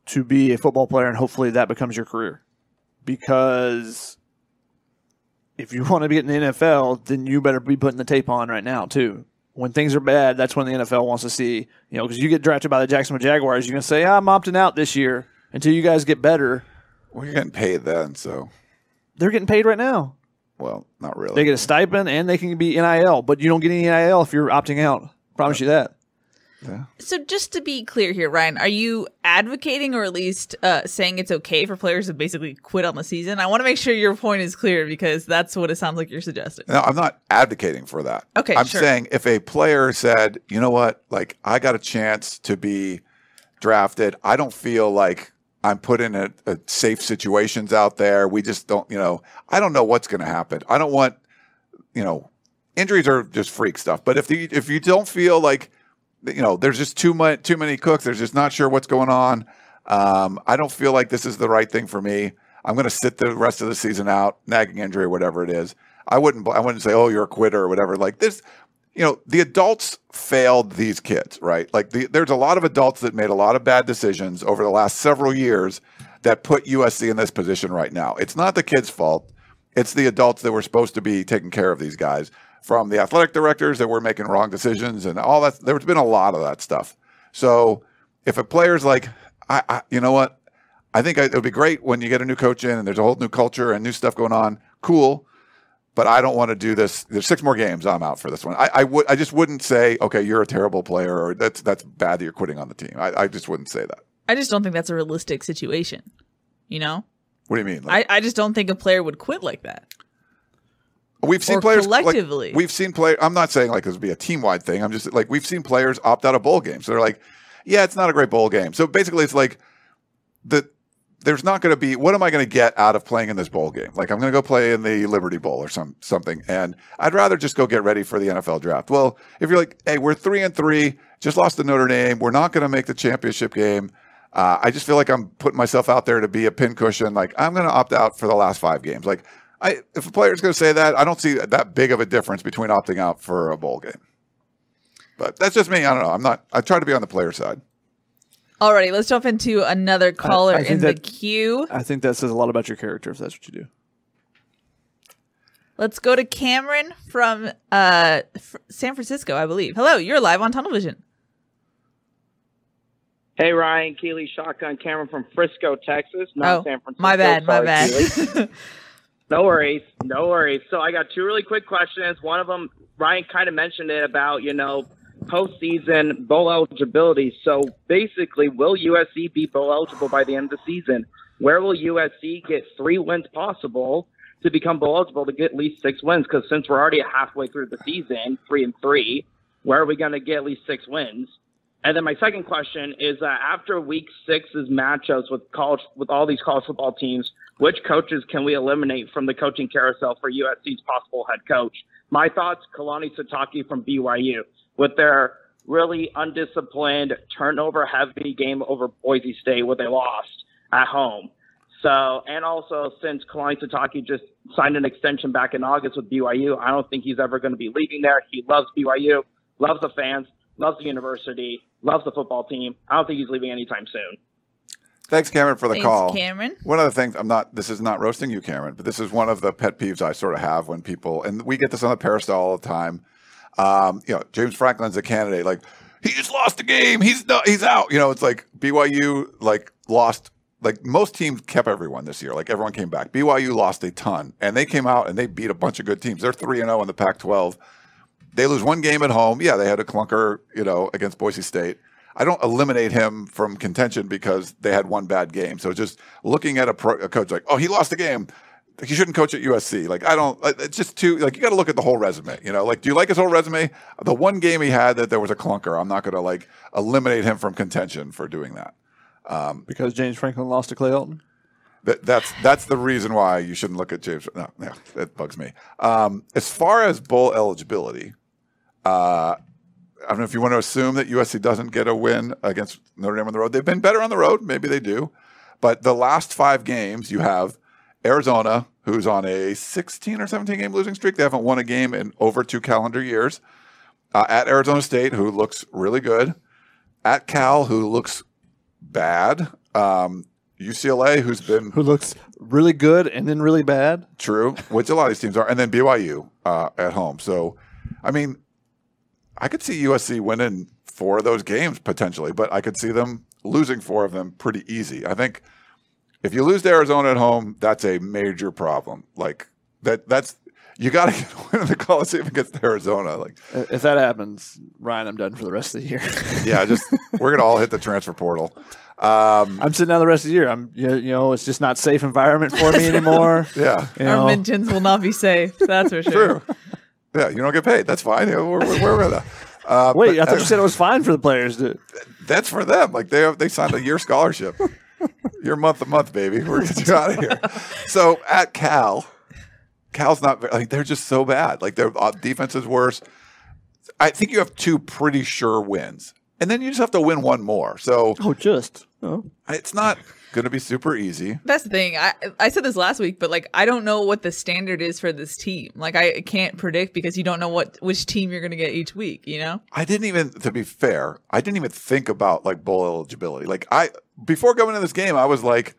[SPEAKER 3] to be a football player and hopefully that becomes your career? Because if you want to be in the NFL, then you better be putting the tape on right now too. When things are bad, that's when the NFL wants to see, you know, because you get drafted by the Jacksonville Jaguars, you're going to say, ah, I'm opting out this year until you guys get better.
[SPEAKER 2] well, you're getting paid then, so
[SPEAKER 3] They're getting paid right now.
[SPEAKER 2] well, not really.
[SPEAKER 3] They get a stipend and they can be NIL, but you don't get any NIL if you're opting out. Promise you that. Yeah.
[SPEAKER 1] So just to be clear here, Ryan, are you advocating or at least uh, saying it's okay for players to basically quit on the season? I want to make sure your point is clear because that's what it sounds like you're suggesting.
[SPEAKER 2] No, I'm not advocating for that.
[SPEAKER 1] Okay,
[SPEAKER 2] I'm
[SPEAKER 1] sure.
[SPEAKER 2] saying if a player said, you know what, like I got a chance to be drafted, I don't feel like I'm put in a, a safe situations out there. We just don't, you know, I don't know what's going to happen. I don't want, you know, injuries are just freak stuff. But if the if you don't feel like, you know, there's just too much too many cooks. There's just not sure what's going on. Um, I don't feel like this is the right thing for me. I'm going to sit the rest of the season out, nagging injury, or whatever it is. I wouldn't. I wouldn't say, "Oh, you're a quitter" or whatever. Like this, you know, the adults failed these kids, right? Like the, there's a lot of adults that made a lot of bad decisions over the last several years that put USC in this position right now. It's not the kids' fault. It's the adults that were supposed to be taking care of these guys, from the athletic directors that were making wrong decisions and all that. There's been a lot of that stuff. So if a player's like, I, I you know what, I think it would be great when you get a new coach in and there's a whole new culture and new stuff going on. Cool, but I don't want to do this. There's six more games. I'm out for this one. I, I would. I just wouldn't say, okay, you're a terrible player, or that's that's bad that you're quitting on the team. I, I just wouldn't say that.
[SPEAKER 1] I just don't think that's a realistic situation. You know,
[SPEAKER 2] What do you mean? Like,
[SPEAKER 1] I, I just don't think a player would quit like that.
[SPEAKER 2] we've seen players like,
[SPEAKER 1] collectively.
[SPEAKER 2] we've seen play. I'm not saying like this would be a team wide thing. I'm just like we've seen players opt out of bowl games. So they're like, yeah, it's not a great bowl game. So basically, it's like the there's not going to be what am I going to get out of playing in this bowl game? Like I'm going to go play in the Liberty Bowl or some something, and I'd rather just go get ready for the NFL draft. Well, if you're like, hey, we're three and three, just lost to Notre Dame, we're not going to make the championship game. Uh, I just feel like I'm putting myself out there to be a pincushion. Like I'm going to opt out for the last five games. Like I, if a player's going to say that, I don't see that big of a difference between opting out for a bowl game. But that's just me. I don't know. I'm not. I try to be on the player side.
[SPEAKER 1] Alrighty, let's jump into another caller
[SPEAKER 3] I think
[SPEAKER 1] in the queue.
[SPEAKER 3] I think that says a lot about your character if that's what you do.
[SPEAKER 1] Let's go to Cameron from uh, F- San Francisco, I believe. Hello, you're live on Tunnel Vision.
[SPEAKER 6] Hey Ryan, Keely, Shotgun, Cameron from Frisco, Texas, not
[SPEAKER 1] oh,
[SPEAKER 6] San Francisco.
[SPEAKER 1] my bad, my
[SPEAKER 6] Sorry, Keely.
[SPEAKER 1] bad. [laughs]
[SPEAKER 6] No worries, no worries. So I got two really quick questions. One of them, Ryan kind of mentioned it about you know postseason bowl eligibility. So basically, will USC be bowl eligible by the end of the season? Where will USC get three wins possible to become bowl eligible to get at least six wins? Because since we're already halfway through the season, three and three, where are we going to get at least six wins? And then my second question is after week six's matchups with college with all these college football teams, which coaches can we eliminate from the coaching carousel for USC's possible head coach? My thoughts, Kalani Sitake from BYU, with their really undisciplined, turnover heavy game over Boise State where they lost at home. So, and also since Kalani Sitake just signed an extension back in August with BYU, I don't think he's ever going to be leaving there. He loves BYU, loves the fans, loves the university, loves the football team. I don't think he's leaving anytime soon.
[SPEAKER 2] Thanks, Cameron, for the
[SPEAKER 1] Thanks,
[SPEAKER 2] call.
[SPEAKER 1] Cameron.
[SPEAKER 2] One of the things I'm not. This is not roasting you, Cameron, but this is one of the pet peeves I sort of have when people, and we get this on the Peristyle all the time. Um, you know, James Franklin's a candidate. Like he just lost the game. He's not, he's out. You know, it's like BYU like lost. Like most teams kept everyone this year. Like everyone came back. BYU lost a ton, and they came out and they beat a bunch of good teams. They're three and zero in the Pac-12. They lose one game at home. Yeah, they had a clunker, you know, against Boise State. I don't eliminate him from contention because they had one bad game. So just looking at a, pro, a coach like, oh, he lost the game. He shouldn't coach at USC. Like I don't. It's just too like you got to look at the whole resume. You know, like do you like his whole resume? The one game he had that there was a clunker. I'm not going to like eliminate him from contention for doing that.
[SPEAKER 3] Because James Franklin lost to Clay Helton.
[SPEAKER 2] That, that's that's the reason why you shouldn't look at James. No, no that bugs me. Um, as far as bowl eligibility, uh, I don't know if you want to assume that USC doesn't get a win against Notre Dame on the road. They've been better on the road. Maybe they do. But the last five games, you have Arizona, who's on a 16 or 17 game losing streak. They haven't won a game in over two calendar years. Uh, at Arizona State, who looks really good. At Cal, who looks bad. Um, UCLA, who's been
[SPEAKER 3] Who looks really good and then really bad.
[SPEAKER 2] True, which a lot of these teams are, and then BYU uh, at home. So, I mean, I could see USC winning four of those games potentially, but I could see them losing four of them pretty easy. I think if you lose to Arizona at home, that's a major problem. Like that, that's you got to win the Coliseum against Arizona. Like,
[SPEAKER 3] If that happens, Ryan, I'm done for the rest of the year.
[SPEAKER 2] yeah, just we're gonna all hit the transfer portal. Um,
[SPEAKER 3] I'm sitting out the rest of the year. I'm, you you know, it's just not safe environment for me anymore. [laughs]
[SPEAKER 2] yeah,
[SPEAKER 3] You
[SPEAKER 1] Our
[SPEAKER 3] know,
[SPEAKER 1] mentions will not be safe. That's for sure.
[SPEAKER 2] true. Yeah, you don't get paid. That's fine. Yeah, we're, we're, we're with that. Uh,
[SPEAKER 3] wait,
[SPEAKER 2] but-
[SPEAKER 3] I thought you said it was fine for the players to.
[SPEAKER 2] that's for them. Like they have, they signed a year scholarship. You're month to month, baby. We're gonna get you out of here. So at Cal, Cal's not very, like they're just so bad. Like their uh, defense is worse. I think you have two pretty sure wins, and then you just have to win one more. So
[SPEAKER 3] Oh, just. Oh.
[SPEAKER 2] it's not going to be super easy.
[SPEAKER 1] That's the thing. I I said this last week, but like I don't know what the standard is for this team. Like I can't predict because you don't know what which team you're going to get each week. You know.
[SPEAKER 2] I didn't even, to be fair, I didn't even think about like bowl eligibility. Like I, before going into this game, I was like,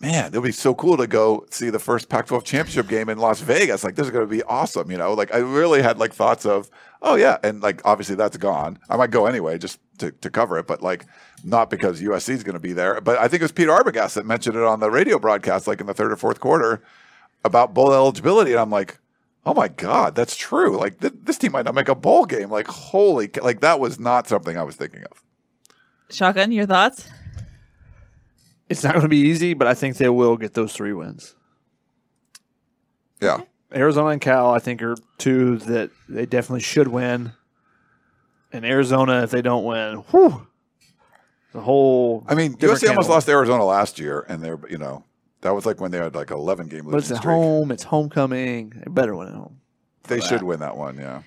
[SPEAKER 2] man, it'll be so cool to go see the first Pac-12 championship game in Las Vegas. Like this is going to be awesome. You know, like I really had like thoughts of, oh yeah, and like obviously that's gone. I might go anyway just to, to cover it, but like not because USC is going to be there. But I think it was Peter Arbogast that mentioned it on the radio broadcast, like in the third or fourth quarter, about bowl eligibility, and I'm like. Oh my God, that's true. Like th- this team might not make a bowl game. Like holy, like that was not something I was thinking of.
[SPEAKER 1] Shotgun, your thoughts?
[SPEAKER 3] It's not going to be easy, but I think they will get those three wins.
[SPEAKER 2] Yeah,
[SPEAKER 3] Arizona and Cal, I think, are two that they definitely should win. And Arizona, if they don't win, whew, the whole.
[SPEAKER 2] I mean
[SPEAKER 3] different
[SPEAKER 2] USC almost
[SPEAKER 3] can
[SPEAKER 2] lost to Arizona last year, and they're you know that was like when they had like eleven game losing
[SPEAKER 3] But it's at
[SPEAKER 2] streak.
[SPEAKER 3] home. It's homecoming. They better win at home.
[SPEAKER 2] They should win that one. Yeah,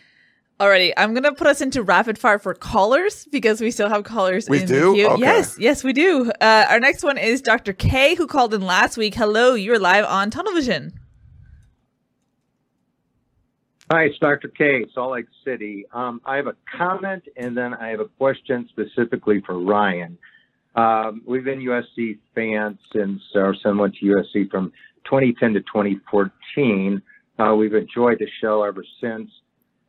[SPEAKER 1] Alrighty, I'm gonna put us into rapid fire for callers because we still have callers.
[SPEAKER 2] We
[SPEAKER 1] in
[SPEAKER 2] do?
[SPEAKER 1] The queue.
[SPEAKER 2] Okay.
[SPEAKER 1] Yes, yes, we do. Uh, our next one is Dr. K, who called in last week. Hello, you're live on Tunnel Vision.
[SPEAKER 7] Hi, it's Dr. K, Salt Lake City. Um, I have a comment and then I have a question specifically for Ryan. Um, we've been USC fans since, our son went to USC from 2010 to 2014. Uh, we've enjoyed the show ever since.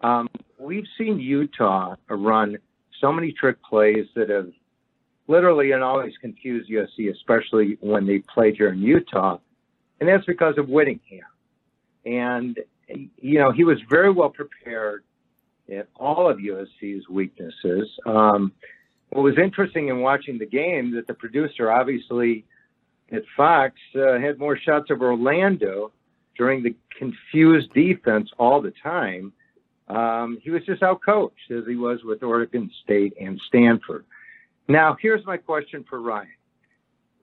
[SPEAKER 7] Um, we've seen Utah run so many trick plays that have literally and always confused USC, especially when they played here in Utah. And that's because of Whittingham. And you know, he was very well prepared at all of USC's weaknesses. Um, what was interesting in watching the game that the producer, obviously at Fox, uh, had more shots of Orlando during the confused defense all the time. Um, he was just outcoached as he was with Oregon State and Stanford. Now, here's my question for Ryan.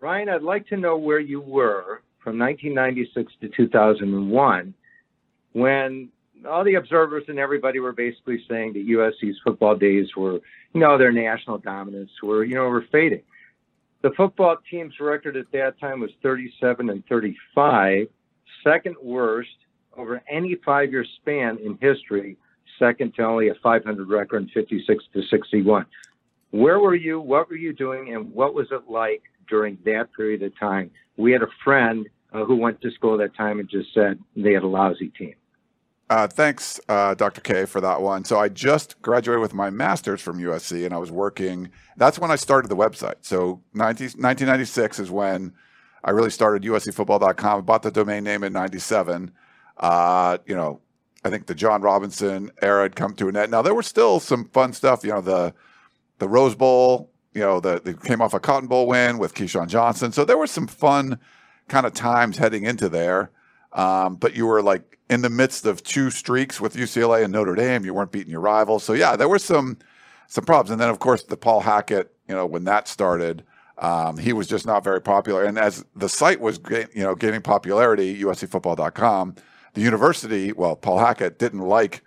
[SPEAKER 7] Ryan, I'd like to know where you were from 1996 to 2001 when all the observers and everybody were basically saying that USC's football days were, you know, their national dominance were, you know, were fading. The football team's record at that time was 37 and 35, second worst over any five-year span in history, second to only a 500 record in 56 to 61. Where were you? What were you doing? And what was it like during that period of time? We had a friend uh, who went to school that time and just said they had a lousy team.
[SPEAKER 2] Uh, thanks, uh, Dr. K, for that one. So I just graduated with my master's from USC, and I was working. That's when I started the website. So 19, 1996 is when I really started USCFootball.com. Bought the domain name in '97. Uh, you know, I think the John Robinson era had come to an end. Now there was still some fun stuff. You know, the the Rose Bowl. You know, the they came off a Cotton Bowl win with Keyshawn Johnson. So there were some fun kind of times heading into there. Um, but you were like in the midst of two streaks with UCLA and Notre Dame. You weren't beating your rivals. So yeah, there were some some problems. And then of course the Paul Hackett, you know, when that started, Um, he was just not very popular. And as the site was, you know, gaining popularity, USCFootball.com, the university, well, Paul Hackett didn't like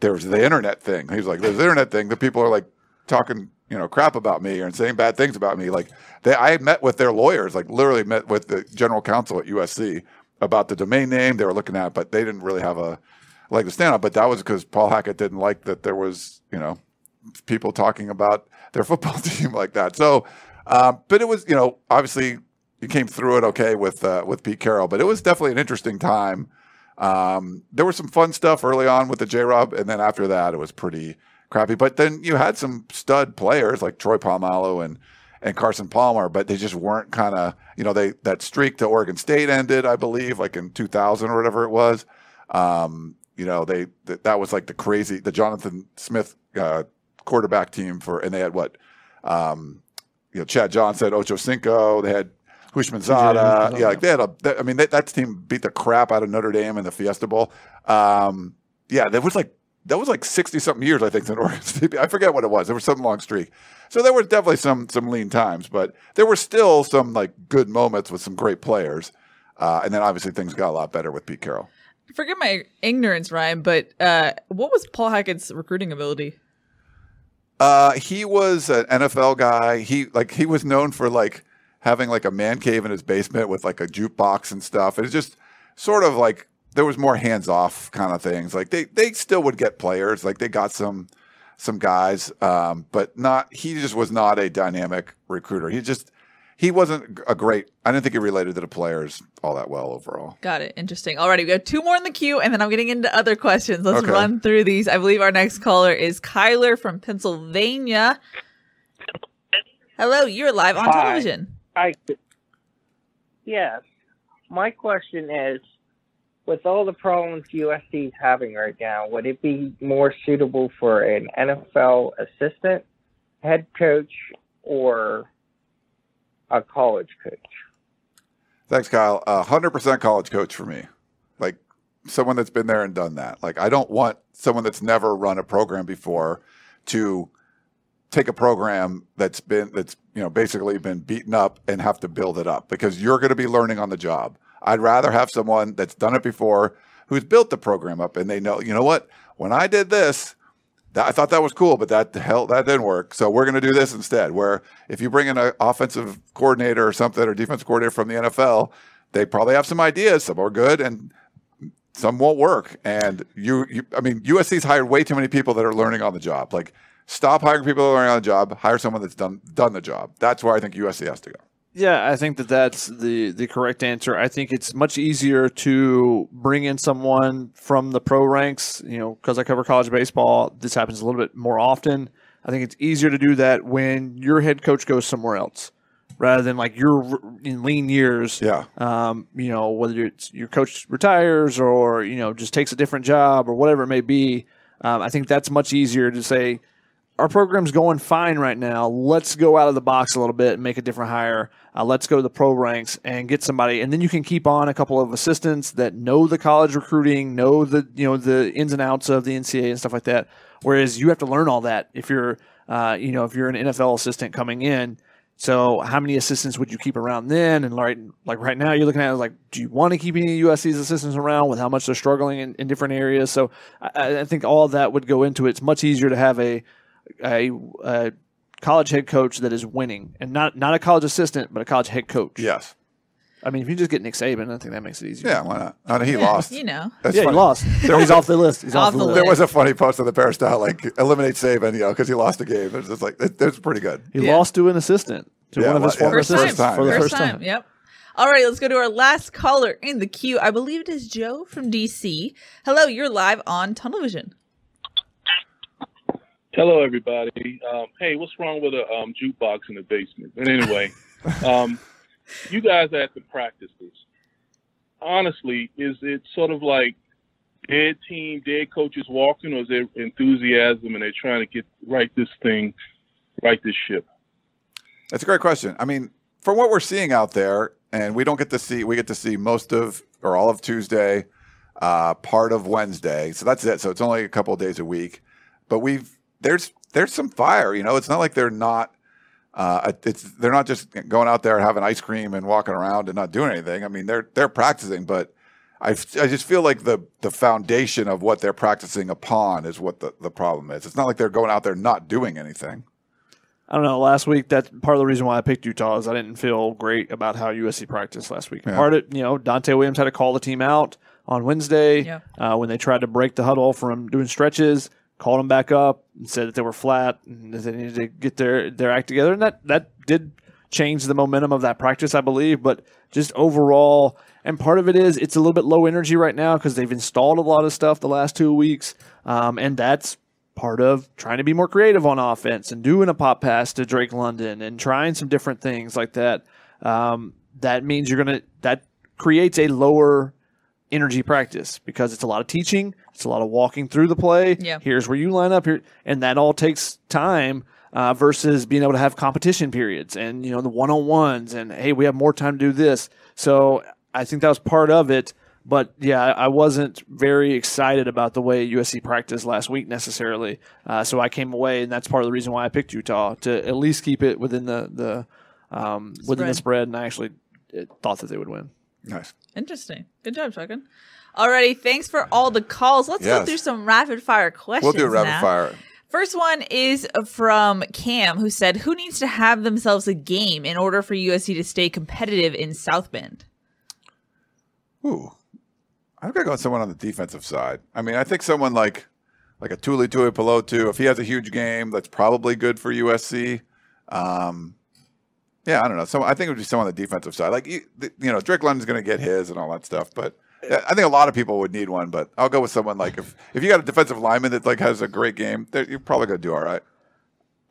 [SPEAKER 2] there was the internet thing. He was like, "There's the internet thing. The people are like talking, you know, crap about me and saying bad things about me." Like they, I met with their lawyers, like literally met with the general counsel at USC about the domain name they were looking at, but they didn't really have a like to stand on. But that was because Paul Hackett didn't like that there was, you know, people talking about their [laughs] football team like that. So, um, but it was, you know, obviously you came through it okay with uh, with Pete Carroll, but it was definitely an interesting time. Um, there was some fun stuff early on with the J Rob, and then after that, it was pretty crappy. But then you had some stud players like Troy Polamalu and and Carson Palmer, but they just weren't kind of you know they that streak to Oregon State ended, I believe, like in 2000 or whatever it was. Um, you know they th- that was like the crazy the Jonathan Smith uh, quarterback team for, and they had what um, you know Chad Johnson, said Ocho Cinco, they had Houshmandzadeh. Yeah, like they had a. They, I mean, they, that team beat the crap out of Notre Dame in the Fiesta Bowl. Um, yeah, that was like that was like sixty something years, I think, in [laughs] Oregon State. I forget what it was. There was some long streak. So there were definitely some some lean times, but there were still some like good moments with some great players. Uh, and then obviously things got a lot better with Pete Carroll.
[SPEAKER 1] Forget my ignorance, Ryan, but uh, what was Paul Hackett's recruiting ability?
[SPEAKER 2] Uh, he was an NFL guy. He like he was known for like having like a man cave in his basement with like a jukebox and stuff. It's just sort of like there was more hands off kind of things. Like they they still would get players. Like they got some some guys, um, but not. He just was not a dynamic recruiter. He just he wasn't a great. I didn't think he related to the players all that well overall.
[SPEAKER 1] Got it. Interesting. Alrighty, we have two more in the queue, and then I'm getting into other questions. Let's
[SPEAKER 2] Okay.
[SPEAKER 1] run through these. I believe our next caller is Kyler from Pennsylvania. Hello, you're live on
[SPEAKER 8] Hi.
[SPEAKER 1] Tunnel Vision.
[SPEAKER 8] I yes. My question is, with all the problems USC is having right now, would it be more suitable for an NFL assistant, head coach, or a college coach?
[SPEAKER 2] Thanks, Kyle. A hundred percent college coach for me. Like someone that's been there and done that. Like I don't want someone that's never run a program before to take a program that's been that's you know basically been beaten up and have to build it up because you're going to be learning on the job. I'd rather have someone that's done it before who's built the program up and they know, you know what? When I did this, that, I thought that was cool, but that hell that didn't work. So we're going to do this instead. Where if you bring in an offensive coordinator or something or defense coordinator from the NFL, they probably have some ideas. Some are good and some won't work. And you, you I mean, USC's hired way too many people that are learning on the job. Like, stop hiring people that are learning on the job. Hire someone that's done done the job. That's where I think USC has to go.
[SPEAKER 3] Yeah, I think that that's the the correct answer. I think it's much easier to bring in someone from the pro ranks, you know, because I cover college baseball. This happens a little bit more often. I think it's easier to do that when your head coach goes somewhere else, rather than like you're in lean years.
[SPEAKER 2] Yeah.
[SPEAKER 3] Um, you know, whether it's your coach retires or you know just takes a different job or whatever it may be. Um, I think that's much easier to say our program's going fine right now. Let's go out of the box a little bit and make a different hire. Uh, let's go to the pro ranks and get somebody, and then you can keep on a couple of assistants that know the college recruiting, know the you know the ins and outs of the NCAA and stuff like that. Whereas you have to learn all that if you're uh, you know if you're an NFL assistant coming in. So how many assistants would you keep around then? And like like right now, you're looking at it like, do you want to keep any USC's assistants around with how much they're struggling in, in different areas? So I, I think all that would go into it. It's much easier to have a a, a college head coach that is winning, and not not a college assistant, but a college head coach.
[SPEAKER 2] Yes.
[SPEAKER 3] I mean, if you just get Nick Saban, I think that makes it easier.
[SPEAKER 2] Yeah. Why not? Uh, he
[SPEAKER 1] Yeah,
[SPEAKER 2] lost.
[SPEAKER 1] You know.
[SPEAKER 2] That's
[SPEAKER 3] yeah,
[SPEAKER 2] funny.
[SPEAKER 3] he lost. He's off the list. He's off, the list.
[SPEAKER 2] There was a funny post on the Peristyle, like eliminate Saban, you know, because he lost a game. It's just like it, it's pretty good.
[SPEAKER 3] He
[SPEAKER 1] Yeah.
[SPEAKER 3] lost to an assistant, to
[SPEAKER 2] Yeah,
[SPEAKER 3] one of his
[SPEAKER 2] well, yeah.
[SPEAKER 3] former
[SPEAKER 1] First
[SPEAKER 3] assistants
[SPEAKER 2] time.
[SPEAKER 3] for the
[SPEAKER 1] First,
[SPEAKER 3] first,
[SPEAKER 1] time.
[SPEAKER 3] time.
[SPEAKER 1] Yep. All right, let's go to our last caller in the queue. I believe it is Joe from DC. Hello, you're live on Tunnel Vision.
[SPEAKER 9] Hello, everybody. Um, hey, what's wrong with a um, jukebox in the basement? But anyway, [laughs] um, you guys at the practices. Honestly, is it sort of like dead team, dead coaches walking, or is there enthusiasm and they're trying to get right this thing, right this ship?
[SPEAKER 2] That's a great question. I mean, from what we're seeing out there, and we don't get to see, we get to see most of or all of Tuesday, uh, part of Wednesday. So that's it. So it's only a couple of days a week, but we've there's there's some fire. You know, it's not like they're not Uh, it's they're not just going out there having ice cream and walking around and not doing anything. I mean, they're they're practicing, but I, I just feel like the the foundation of what they're practicing upon is what the, the problem is. It's not like they're going out there not doing anything.
[SPEAKER 3] I don't know. Last week, that's part of the reason why I picked Utah is I didn't feel great about how USC practiced last week.
[SPEAKER 2] Yeah.
[SPEAKER 3] Part of you know Donte Williams had to call the team out on Wednesday
[SPEAKER 1] Yeah.
[SPEAKER 3] uh, when they tried to break the huddle from doing stretches. Called them back up and said that they were flat and that they needed to get their their act together, and that that did change the momentum of that practice, I believe. But just overall, and part of it is it's a little bit low energy right now because they've installed a lot of stuff the last two weeks, um, and that's part of trying to be more creative on offense and doing a pop pass to Drake London and trying some different things like that. Um, that means you're gonna that creates a lower energy practice because it's a lot of teaching, it's a lot of walking through the play.
[SPEAKER 1] Yeah.
[SPEAKER 3] Here's where you line up here, and that all takes time. Uh, versus being able to have competition periods and you know the one on ones and hey we have more time to do this. So I think that was part of it. But yeah, I wasn't very excited about the way USC practiced last week necessarily. Uh, so I came away, and that's part of the reason why I picked Utah to at least keep it within the the um, within the
[SPEAKER 1] Spread.
[SPEAKER 3] spread. And I actually uh, thought that they would win.
[SPEAKER 2] Nice.
[SPEAKER 1] Interesting. Good job, Shotgun. Alrighty, thanks for all the calls. Let's go through some rapid fire questions.
[SPEAKER 2] We'll do rapid
[SPEAKER 1] now.
[SPEAKER 2] fire.
[SPEAKER 1] First one is from Cam, who said, "Who needs to have themselves a game in order for USC to stay competitive in South Bend?"
[SPEAKER 2] Ooh, I'm gonna go with someone on the defensive side. I mean, I think someone like like a Tuli Tuipulotu, if he has a huge game, that's probably good for USC. Um, yeah, I don't know. So I think it would be someone on the defensive side. Like you, you know, Drake London's gonna get his and all that stuff, but. I think a lot of people would need one, but I'll go with someone like if if you got a defensive lineman that like has a great game, you're probably gonna do all right.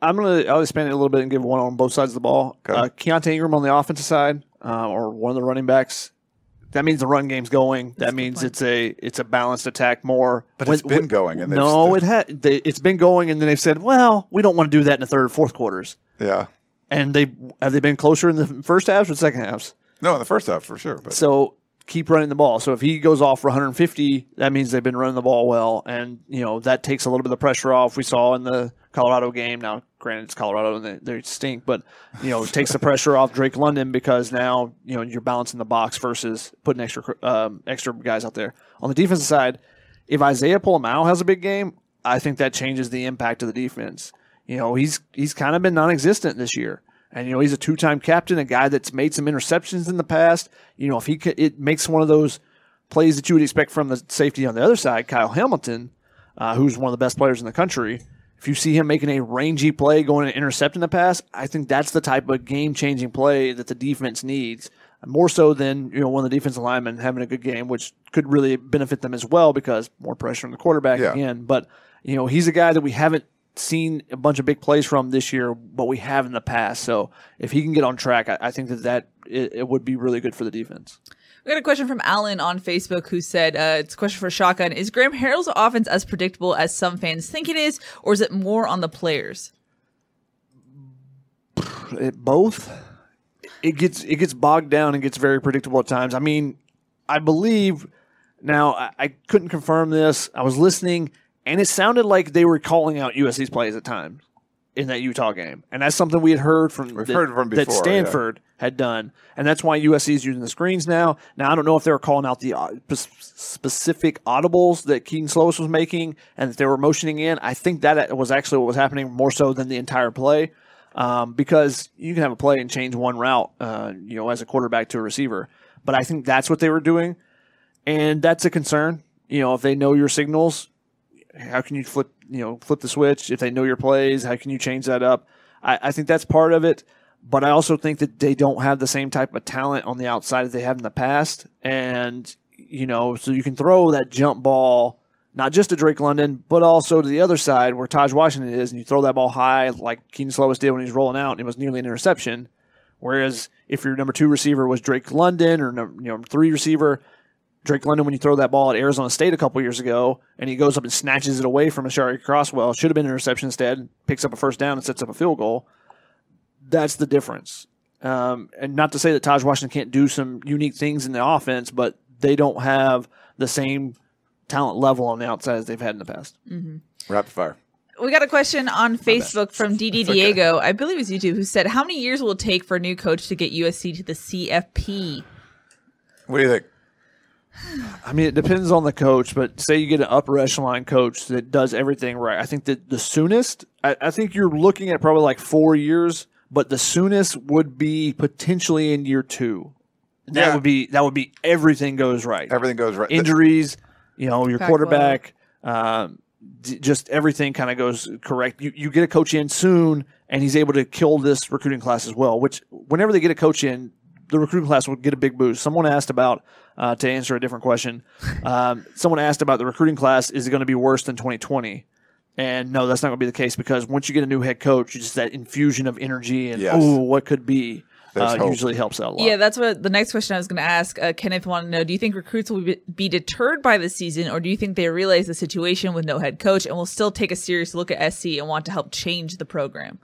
[SPEAKER 3] I'm gonna I'll expand it a little bit and give one on both sides of the ball.
[SPEAKER 2] Okay.
[SPEAKER 3] Uh, Keaontay Ingram on the offensive side, uh, or one of the running backs. That means the run game's going.
[SPEAKER 1] That's
[SPEAKER 3] that
[SPEAKER 1] good
[SPEAKER 3] means it's a it's a balanced attack more.
[SPEAKER 2] But
[SPEAKER 3] When-
[SPEAKER 2] it's been
[SPEAKER 3] when-
[SPEAKER 2] going, and they've
[SPEAKER 3] no,
[SPEAKER 2] still-
[SPEAKER 3] it had they, it's been going, and then they've said, well, we don't want to do that in the third, or fourth quarters.
[SPEAKER 2] yeah.
[SPEAKER 3] And they have they been closer in the first halves or second halves.
[SPEAKER 2] No, in the first half for sure, but
[SPEAKER 3] So keep running the ball. So if he goes off for 150, that means they've been running the ball well, and you know that takes a little bit of pressure off. We saw in the Colorado game. Now, granted, it's Colorado and they, they stink, but you know it takes the pressure off Drake London because now you know you're balancing the box versus putting extra um, extra guys out there. On the defensive side, if Isaiah Pola-Mao has a big game, I think that changes the impact of the defense. You know, he's he's kind of been non-existent this year. And you know, he's a two-time captain, a guy that's made some interceptions in the past. You know, if he could, it makes one of those plays that you would expect from the safety on the other side, Kyle Hamilton, uh, who's one of the best players in the country. If you see him making a rangy play, going to intercept in the pass, I think that's the type of game-changing play that the defense needs. More so than you know one of the defensive linemen having a good game, which could really benefit them as well because more pressure on the quarterback
[SPEAKER 2] Yeah.
[SPEAKER 3] again. But you know he's a guy that we haven't seen a bunch of big plays from this year, but we have in the past. So if he can get on track, I, I think that that it, it would be really good for the defense.
[SPEAKER 1] We got a question from Alan on Facebook who said, uh, "It's a question for Shotgun. Is Graham Harrell's offense as predictable as some fans think it is, or is it more on the players?"
[SPEAKER 3] It, both. It gets it gets bogged down and gets very predictable at times. I mean, I believe now I, I couldn't confirm this. I was listening, and it sounded like they were calling out USC's plays at times in that Utah game, and that's something we had heard from
[SPEAKER 2] We've
[SPEAKER 3] that,
[SPEAKER 2] heard from
[SPEAKER 3] that
[SPEAKER 2] before, yeah.
[SPEAKER 3] Stanford had done, and that's why USC is using the screens now. Now I don't know if they were calling out the uh, specific audibles that Kedon Slovis was making, and that they were motioning in. I think that was actually what was happening more so than the entire play, um, because you can have a play and change one route, uh, you know, as a quarterback to a receiver. But I think that's what they were doing, and that's a concern. You know, if they know your signals, how can you flip you know flip the switch if they know your plays? How can you change that up? I, I think that's part of it but i also think that they don't have the same type of talent on the outside that they have in the past. And you know so you can throw that jump ball not just to drake london but also to the other side where tahj washington is and you throw that ball high like kedon slovis did when he was rolling out and it was nearly an interception. Whereas if your number two receiver was drake london or number, you know, three receiver Drake London, when you throw that ball at Arizona State a couple years ago, and he goes up and snatches it away from Aashari Crosswell, should have been an interception instead, picks up a first down and sets up a field goal. That's the difference. Um, and not to say that Tahj Washington can't do some unique things in the offense, but they don't have the same talent level on the outside as they've had in the past.
[SPEAKER 2] rapid fire.
[SPEAKER 1] We got a question on Facebook from DD Diego, I believe it's YouTube, who said, "How many years will it take for a new coach to get USC to the CFP?"
[SPEAKER 2] What do you think?
[SPEAKER 3] I mean, it depends on the coach, but say you get an upper echelon coach that does everything right. I think that the soonest, I, I think you're looking at probably like four years, but the soonest would be potentially in year two. That
[SPEAKER 2] Yeah.
[SPEAKER 3] would be that would be everything goes right.
[SPEAKER 2] Everything goes right.
[SPEAKER 3] Injuries, you know, your
[SPEAKER 1] Pac-12.
[SPEAKER 3] quarterback, um, d- just everything kind of goes correct. You you get a coach in soon, and he's able to kill this recruiting class as well. Which whenever they get a coach in, the recruiting class will get a big boost. Someone asked about uh, to answer a different question. [laughs] Um, someone asked about the recruiting class. Is it going to be worse than 2020? And no, that's not going to be the case because once you get a new head coach, just that infusion of energy and
[SPEAKER 2] Yes.
[SPEAKER 3] oh, what could be uh, usually helps out a lot.
[SPEAKER 1] Yeah, that's what the next question I was going to ask. Uh, Kenneth wanted to know: Do you think recruits will be, be deterred by the season, or do you think they realize the situation with no head coach and will still take a serious look at SC and want to help change the program?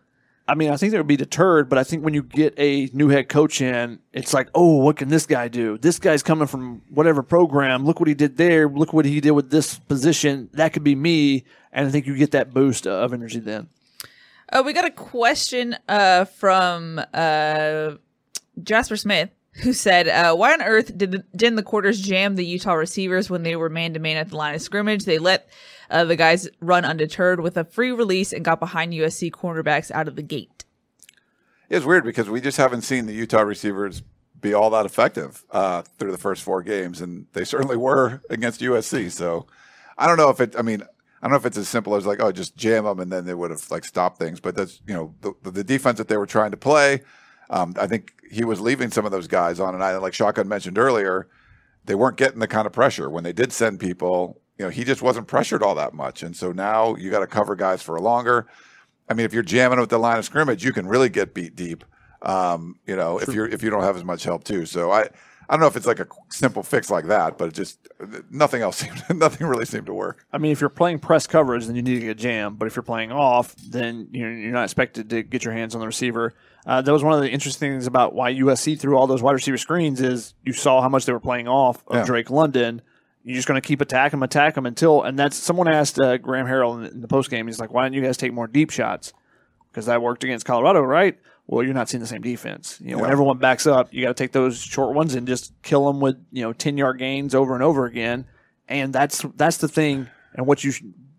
[SPEAKER 3] I mean, I think they would be deterred, but I think when you get a new head coach in, it's like, oh, what can this guy do? This guy's coming from whatever program. Look what he did there. Look what he did with this position. That could be me. And I think you get that boost of energy then.
[SPEAKER 1] Uh, we got a question uh, from uh, Jasper Smith who said, uh, "Why on earth did the, didn't the quarters jam the Utah receivers when they were man to man at the line of scrimmage? They let uh, the guys run undeterred with a free release and got behind USC cornerbacks out of the gate."
[SPEAKER 2] It's weird because we just haven't seen the Utah receivers be all that effective uh, through the first four games, and they certainly were against USC. So I don't know if it. I mean, I don't know if it's as simple as like, oh, just jam them, and then they would have like stopped things. But that's you know the, the defense that they were trying to play. Um, I think he was leaving some of those guys on an island, like Shotgun mentioned earlier. They weren't getting the kind of pressure when they did send people. You know, he just wasn't pressured all that much, and so now you got to cover guys for longer. I mean, if you're jamming with the line of scrimmage, you can really get beat deep. Um, you know, if you're if you don't have as much help too. So I I don't know if it's like a simple fix like that, but it just nothing else [laughs] seemed nothing really seemed to work.
[SPEAKER 3] I mean, if you're playing press coverage, then you need to get jammed. But if you're playing off, then you're, you're not expected to get your hands on the receiver. Uh, that was one of the interesting things about why USC threw all those wide receiver screens is you saw how much they were playing off of
[SPEAKER 2] Yeah.
[SPEAKER 3] Drake London. You're just going to keep attacking them, attack them until, and that's someone asked uh, Graham Harrell in the, post game. He's like, "Why don't you guys take more deep shots?" Because that worked against Colorado, right? Well, you're not seeing the same defense. You know, when everyone backs up, you got to take those short ones and just kill them with you know ten yard gains over and over again. And that's that's the thing. And what you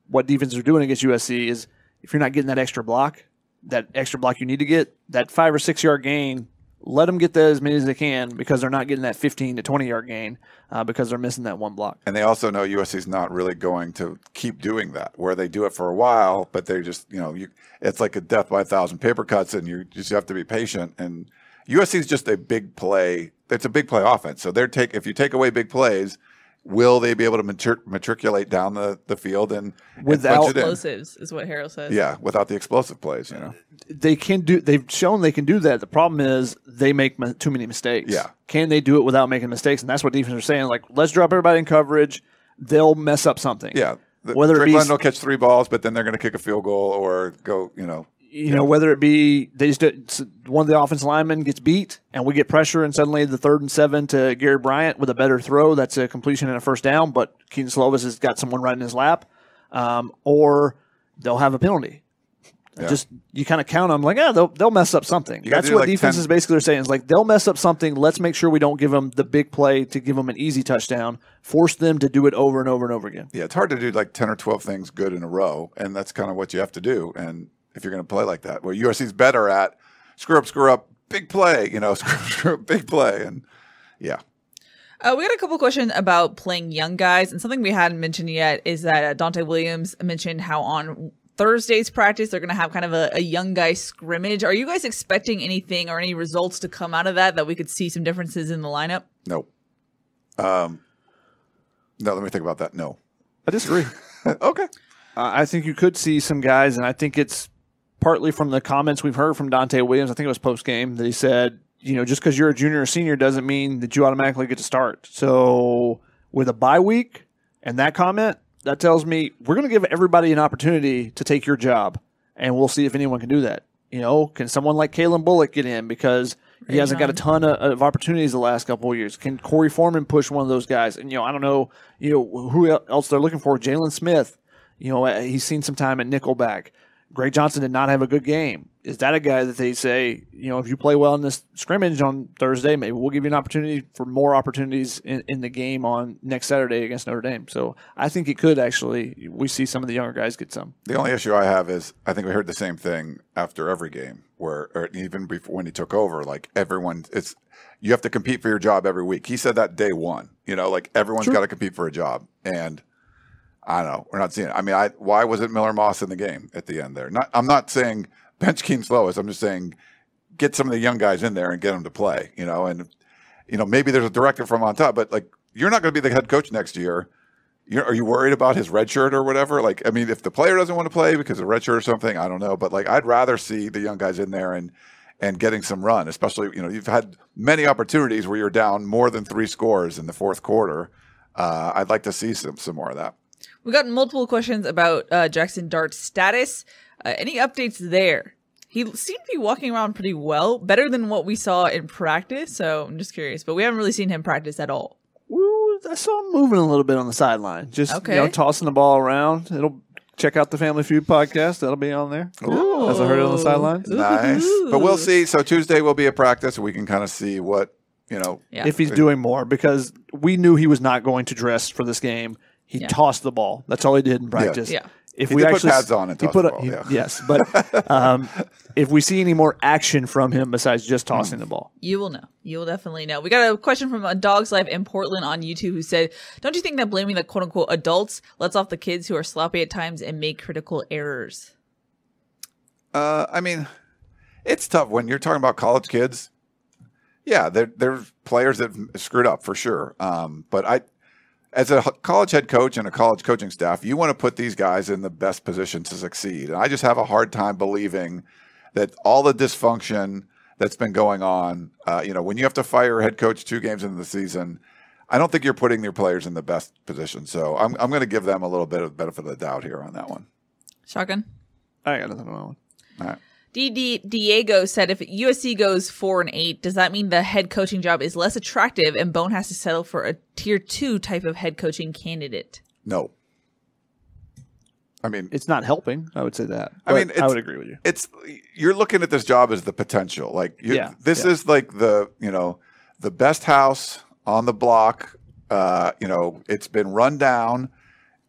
[SPEAKER 3] what defenses are doing against USC is if you're not getting that extra block, that extra block you need to get, that five or six yard gain, let them get that as many as they can because they're not getting that 15 to 20 yard gain uh, because they're missing that one block.
[SPEAKER 2] And they also know USC's not really going to keep doing that, where they do it for a while, but they just, you know, you, it's like a death by a thousand paper cuts, and you just have to be patient. And USC's just a big play. It's a big play offense. So they're take if you take away big plays, will they be able to matric- matriculate down the, the field and and
[SPEAKER 3] Without-
[SPEAKER 2] punch it in?
[SPEAKER 1] Explosives is what Harrell says.
[SPEAKER 2] Yeah, without the explosive plays, you know.
[SPEAKER 3] They can do. They've shown they can do that. The problem is they make mi- too many mistakes.
[SPEAKER 2] Yeah.
[SPEAKER 3] Can they do it without making mistakes? And that's what defense are saying. Like, let's drop everybody in coverage. They'll mess up something.
[SPEAKER 2] Yeah. The,
[SPEAKER 3] Whether it be-
[SPEAKER 2] London will catch three balls, but then they're going to kick a field goal or go, you know.
[SPEAKER 3] You know, whether it be they just one of the offensive linemen gets beat and we get pressure and suddenly the third and seven to Gary Bryant with a better throw that's a completion and a first down, but Kedon Slovis has got someone right in his lap, um, or they'll have a penalty.
[SPEAKER 2] Yeah.
[SPEAKER 3] Just you kind of count them like, yeah, they'll they'll mess up something.
[SPEAKER 2] You
[SPEAKER 3] That's what
[SPEAKER 2] like
[SPEAKER 3] defenses
[SPEAKER 2] 10
[SPEAKER 3] basically are saying is like they'll mess up something. Let's make sure we don't give them the big play to give them an easy touchdown. Force them to do it over and over and over again.
[SPEAKER 2] Yeah, it's hard to do like 10 or 12 things good in a row, and that's kind of what you have to do. And if you're going to play like that, where USC's better at screw up, screw up, big play, you know, [laughs] screw, screw up, big play. And yeah,
[SPEAKER 1] Uh, we got a couple questions about playing young guys, and something we hadn't mentioned yet is that uh, Donte Williams mentioned how on Thursday's practice they're going to have kind of a, a young guy scrimmage. Are you guys expecting anything or any results to come out of that that we could see some differences in the lineup?
[SPEAKER 2] nope. Um, no, let me think about that. No.
[SPEAKER 3] I disagree. [laughs]
[SPEAKER 2] okay.
[SPEAKER 3] Uh, I think you could see some guys, and I think it's partly from the comments we've heard from Donte Williams. I think it was post game that he said, you know, just because you're a junior or senior doesn't mean that you automatically get to start. So with a bye week and that comment, that tells me we're going to give everybody an opportunity to take your job, and we'll see if anyone can do that. You know, can someone like Calen Bullock get in because he hasn't got a ton of, of opportunities the last couple of years? Can Korey Foreman push one of those guys? And you know, I don't know, you know, who else they're looking for. Jalen Smith You know, uh, he's seen some time at Nickelback. Greg Johnson did not have a good game. Is that a guy that they say, you know, if you play well in this scrimmage on Thursday, maybe we'll give you an opportunity for more opportunities in, in the game on next Saturday against Notre Dame? So I think it could actually, we see some of the younger guys get some.
[SPEAKER 2] The only issue I have is I think we heard the same thing after every game, where or even before when he took over, like everyone, it's you have to compete for your job every week. He said that day one. You know, like everyone's got to compete for a job, and I don't know. We're not seeing it. I mean, I why wasn't Miller Moss in the game at the end there? Not, I'm not saying [laughs] bench Kedon Slovis. I'm just saying get some of the young guys in there and get them to play. You know, and you know maybe there's a directive from on top, but like you're not going to be the head coach next year. You're, are you worried about his red shirt or whatever? Like, I mean, if the player doesn't want to play because of red shirt or something, I don't know. But like, I'd rather see the young guys in there and and getting some run, especially you know you've had many opportunities where you're down more than three scores in the fourth quarter. Uh, I'd like to see some some more of that.
[SPEAKER 1] We got multiple questions about uh, Jackson Dart's status. Uh, any updates there? He seemed to be walking around pretty well, better than what we saw in practice. So I'm just curious, but we haven't really seen him practice at all.
[SPEAKER 3] Woo, I saw him moving a little bit on the sideline, just
[SPEAKER 1] Okay.
[SPEAKER 3] you know, tossing the ball around. It'll check out the Family Feud podcast. That'll be on there.
[SPEAKER 2] Ooh.
[SPEAKER 3] As I heard it on the sidelines.
[SPEAKER 2] Nice, but we'll see. So Tuesday will be a practice. We can kind of see what you know.
[SPEAKER 1] Yeah.
[SPEAKER 3] If he's doing more, because we knew he was not going to dress for this game. He
[SPEAKER 1] Yeah.
[SPEAKER 3] tossed the ball. That's all he did in practice.
[SPEAKER 1] Yeah.
[SPEAKER 3] If
[SPEAKER 2] He
[SPEAKER 3] we
[SPEAKER 2] did put
[SPEAKER 3] actually
[SPEAKER 2] pads on and
[SPEAKER 3] he
[SPEAKER 2] toss
[SPEAKER 3] put
[SPEAKER 2] the
[SPEAKER 3] a-
[SPEAKER 2] ball,
[SPEAKER 3] he-
[SPEAKER 2] yeah.
[SPEAKER 3] yes, but [laughs] um, if we see any more action from him besides just
[SPEAKER 2] Hmm.
[SPEAKER 3] tossing the ball,
[SPEAKER 1] You will know. You will definitely know. We got a question from a Dog's Life in Portland on YouTube who said, Don't you think that blaming the quote unquote adults lets off the kids who are sloppy at times and make critical errors?
[SPEAKER 2] Uh, I mean, it's tough when you're talking about college kids. Yeah, there there's players that screwed up for sure. Um, but I, as a college head coach and a college coaching staff, you want to put these guys in the best position to succeed. And I just have a hard time believing that all the dysfunction that's been going on, uh, you know, when you have to fire a head coach two games into the season, I don't think you're putting your players in the best position. So I'm I'm going to give them a little bit of benefit of the doubt here on that one.
[SPEAKER 1] Shotgun?
[SPEAKER 3] I got nothing on that one.
[SPEAKER 2] All right.
[SPEAKER 1] DD Diego said if USC goes four and eight, does that mean the head coaching job is less attractive and Bohn has to settle for a tier two type of head coaching candidate?
[SPEAKER 2] No. I mean,
[SPEAKER 3] It's not helping. I would say that.
[SPEAKER 2] I mean, it's-
[SPEAKER 3] I would agree with you.
[SPEAKER 2] it's you're looking at this job as the potential. Like, you,
[SPEAKER 3] Yeah,
[SPEAKER 2] this
[SPEAKER 3] yeah.
[SPEAKER 2] is like the you know the best house on the block. Uh, you know, it's been run down.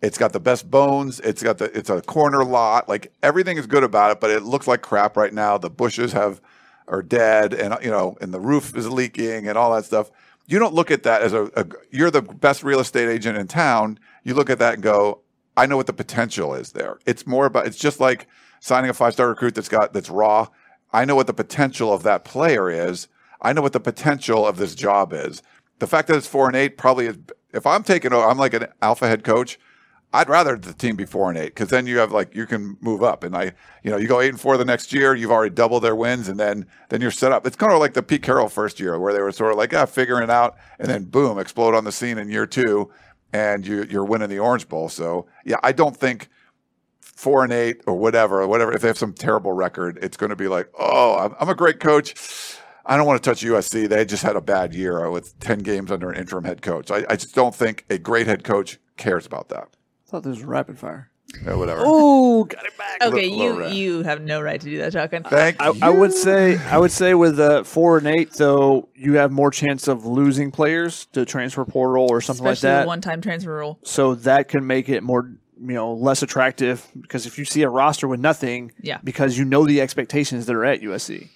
[SPEAKER 2] It's got the best bones. It's got the it's a corner lot. Like everything is good about it, but it looks like crap right now. The bushes have are dead, and you know, and the roof is leaking, and all that stuff. You don't look at that as a, a you're the best real estate agent in town. You look at that and go, I know what the potential is there. It's more about it's just like signing a five star recruit that's got that's raw. I know what the potential of that player is. I know what the potential of this job is. The fact that it's four and eight probably is. If I'm taking, I'm like an alpha head coach. I'd rather the team be four and eight because then you have like you can move up and I you know you go eight and four the next year you've already doubled their wins and then then you're set up. It's kind of like the Pete Carroll first year where they were sort of like ah figuring it out and then boom explode on the scene in year two and you you're winning the Orange Bowl. So yeah, I don't think four and eight or whatever or whatever if they have some terrible record, it's going to be like oh I'm, I'm a great coach. I don't want to touch USC. They just had a bad year with ten games under an interim head coach. I, I just don't think a great head coach cares about that.
[SPEAKER 3] I thought this was rapid fire.
[SPEAKER 2] Yeah, whatever.
[SPEAKER 3] Oh, got it back.
[SPEAKER 1] Okay,
[SPEAKER 2] Little-
[SPEAKER 1] you
[SPEAKER 2] little rat.
[SPEAKER 1] you have no right to do that, Shotgun.
[SPEAKER 2] Thank
[SPEAKER 3] I,
[SPEAKER 2] you.
[SPEAKER 3] I would say I would say with uh, four and eight though you have more chance of losing players to transfer portal or something
[SPEAKER 1] Especially
[SPEAKER 3] like that.
[SPEAKER 1] one time transfer rule.
[SPEAKER 3] so that can make it more you know less attractive because if you see a roster with nothing,
[SPEAKER 1] Yeah.
[SPEAKER 3] because you know the expectations that are at USC.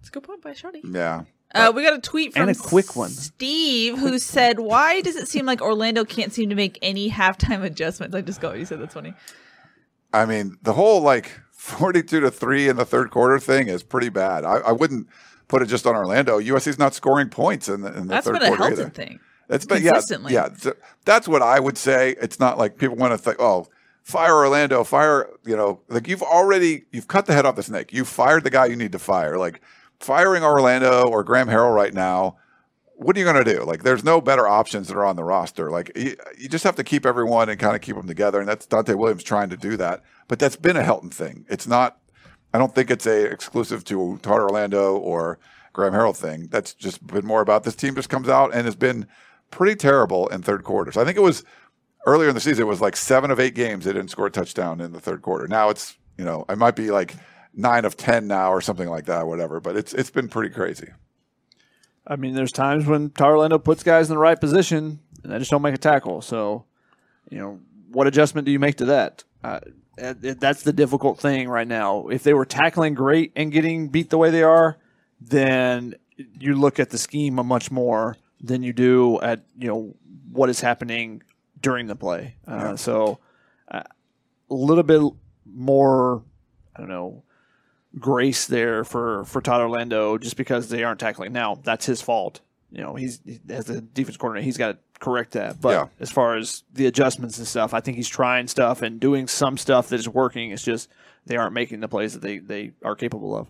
[SPEAKER 1] It's a good point by Shotty.
[SPEAKER 2] yeah.
[SPEAKER 1] Uh, we got a tweet from
[SPEAKER 3] And a quick one.
[SPEAKER 1] Steve who said, "Why does it seem like Orlando can't seem to make any halftime adjustments?" I just got what you said. That's funny.
[SPEAKER 2] I mean, the whole like 42 to 3 in the third quarter thing is pretty bad. I, I wouldn't put it just on Orlando. USC's not scoring points in the, in the
[SPEAKER 1] That's
[SPEAKER 2] third
[SPEAKER 1] been a
[SPEAKER 2] quarter
[SPEAKER 1] Helton
[SPEAKER 2] either.
[SPEAKER 1] thing.
[SPEAKER 2] It's been yeah,
[SPEAKER 1] Consistently.
[SPEAKER 2] yeah. th- That's what I would say. It's not like people want to think, oh, fire Orlando, fire. You know, like you've already you've cut the head off the snake. You fired the guy you need to fire. Like firing Orlando or Graham Harrell right now. What are you going to do? Like, there's no better options that are on the roster. Like, you, you just have to keep everyone and kind of keep them together. And that's Donte Williams trying to do that. But that's been a Helton thing. It's not. I don't think it's a exclusive to Todd Orlando or Graham Harrell thing. That's just been more about this team just comes out and has been pretty terrible in third quarters. I think it was earlier in the season, it was like seven of eight games they didn't score a touchdown in the third quarter. Now it's you know it might be like nine of ten now or something like that, whatever. But it's it's been pretty crazy.
[SPEAKER 3] I mean, there's times when Orlando puts guys in the right position and they just don't make a tackle. So, you know, what adjustment do you make to that? Uh, that's the difficult thing right now. If they were tackling great and getting beat the way they are, then you look at the scheme much more than you do at you know what is happening during the play. Uh, So, uh, a little bit more, I don't know, grace there for for Todd Orlando just because they aren't tackling. Now that's his fault. You know, he's he, as a defense coordinator, he's got to correct that. But
[SPEAKER 2] Yeah.
[SPEAKER 3] as far as the adjustments and stuff, I think he's trying stuff and doing some stuff that is working. It's just they aren't making the plays that they they are capable of.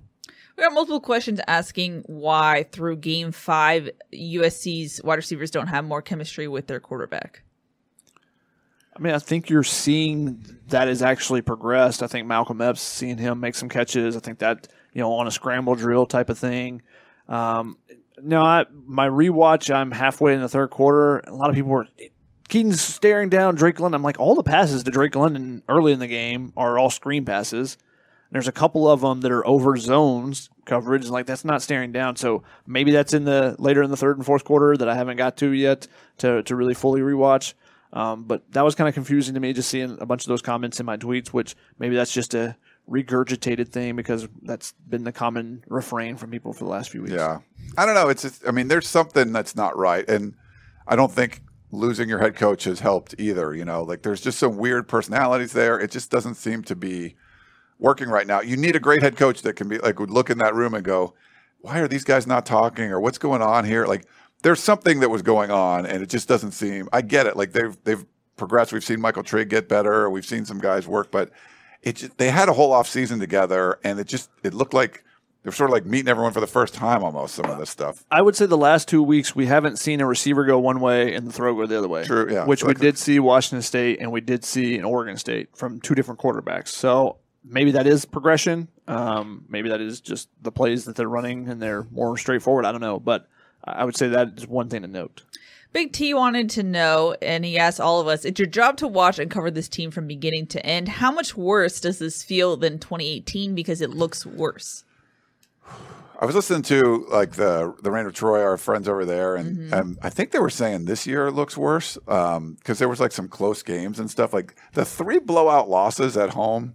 [SPEAKER 1] We got multiple questions asking why through game five, USC's wide receivers don't have more chemistry with their quarterback.
[SPEAKER 3] I mean, I think you're seeing that has actually progressed. I think Malcolm Epps seeing him make some catches. I think that you know on a scramble drill type of thing. Um, no, I, my rewatch. I'm halfway in the third quarter. A lot of people were Kedon's staring down Drake London. I'm like, all the passes to Drake London early in the game are all screen passes. There's a couple of them that are over zones coverage, and like that's not staring down. So maybe that's in the later in the third and fourth quarter that I haven't got to yet to to really fully rewatch. Um, but that was kind of confusing to me, just seeing a bunch of those comments in my tweets. Which maybe that's just a regurgitated thing because that's been the common refrain from people for the last few weeks.
[SPEAKER 2] Yeah, I don't know. It's just, I mean, there's something that's not right, and I don't think losing your head coach has helped either. You know, like there's just some weird personalities there. It just doesn't seem to be working right now. You need a great head coach that can be like would look in that room and go, "Why are these guys not talking?" or "What's going on here?" Like there's something that was going on, and it just doesn't seem. I get it. Like they've they've progressed. We've seen Michael Trigg get better. We've seen some guys work, but it just, they had a whole off season together, and it just it looked like they're sort of like meeting everyone for the first time almost. Some of this stuff.
[SPEAKER 3] I would say the last two weeks we haven't seen a receiver go one way and the throw go the other way.
[SPEAKER 2] True, yeah.
[SPEAKER 3] Which we did see Washington State and we did see in Oregon State from two different quarterbacks. So maybe that is progression. Um, maybe that is just the plays that they're running and they're more straightforward. I don't know, but I would say that is one thing to note.
[SPEAKER 1] Big T wanted to know, and he asked all of us, it's your job to watch and cover this team from beginning to end. How much worse does this feel than 2018 because it looks worse?
[SPEAKER 2] I was listening to like the the Reign of Troy, our friends over there, and um, I think they were saying this year looks worse because there was like some close games and stuff. Like the three blowout losses at home.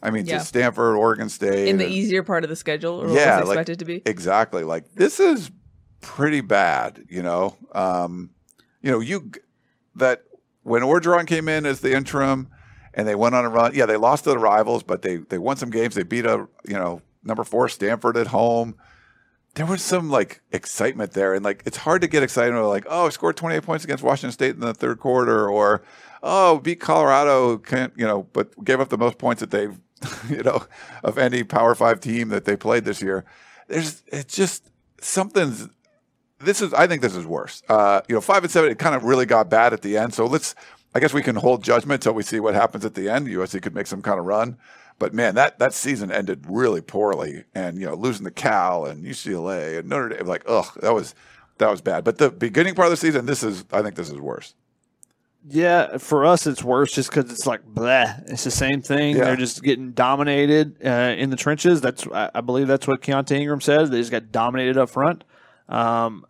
[SPEAKER 2] I mean,
[SPEAKER 1] Yeah.
[SPEAKER 2] to Stanford, Oregon State,
[SPEAKER 1] In the
[SPEAKER 2] and-
[SPEAKER 1] easier part of the schedule, or
[SPEAKER 2] yeah,
[SPEAKER 1] what was
[SPEAKER 2] like,
[SPEAKER 1] expected to be?
[SPEAKER 2] exactly. Like this is pretty bad. You know, um, you know, you that when Orgeron came in as the interim and they went on a run. Yeah, they lost to the rivals, but they they won some games. They beat a you know number four Stanford at home. There was some like excitement there, and like it's hard to get excited when like oh scored twenty eight points against Washington State in the third quarter, or oh beat Colorado, can't you know, but gave up the most points that they've [laughs] you know of any Power Five team that they played this year. There's it's just something's this is I think this is worse. Uh, you know, five and seven, it kind of really got bad at the end. So let's I guess we can hold judgment till we see what happens at the end. USC could make some kind of run. But man, that, that season ended really poorly. And you know, losing the Cal and UCLA and Notre Dame, like, ugh, that was that was bad. But the beginning part of the season, this is I think this is worse.
[SPEAKER 3] Yeah, for us it's worse just because it's like bleh. It's the same thing.
[SPEAKER 2] Yeah.
[SPEAKER 3] They're just getting dominated uh, in the trenches. That's I, I believe that's what Keaontay Ingram says. They just got dominated up front. Um,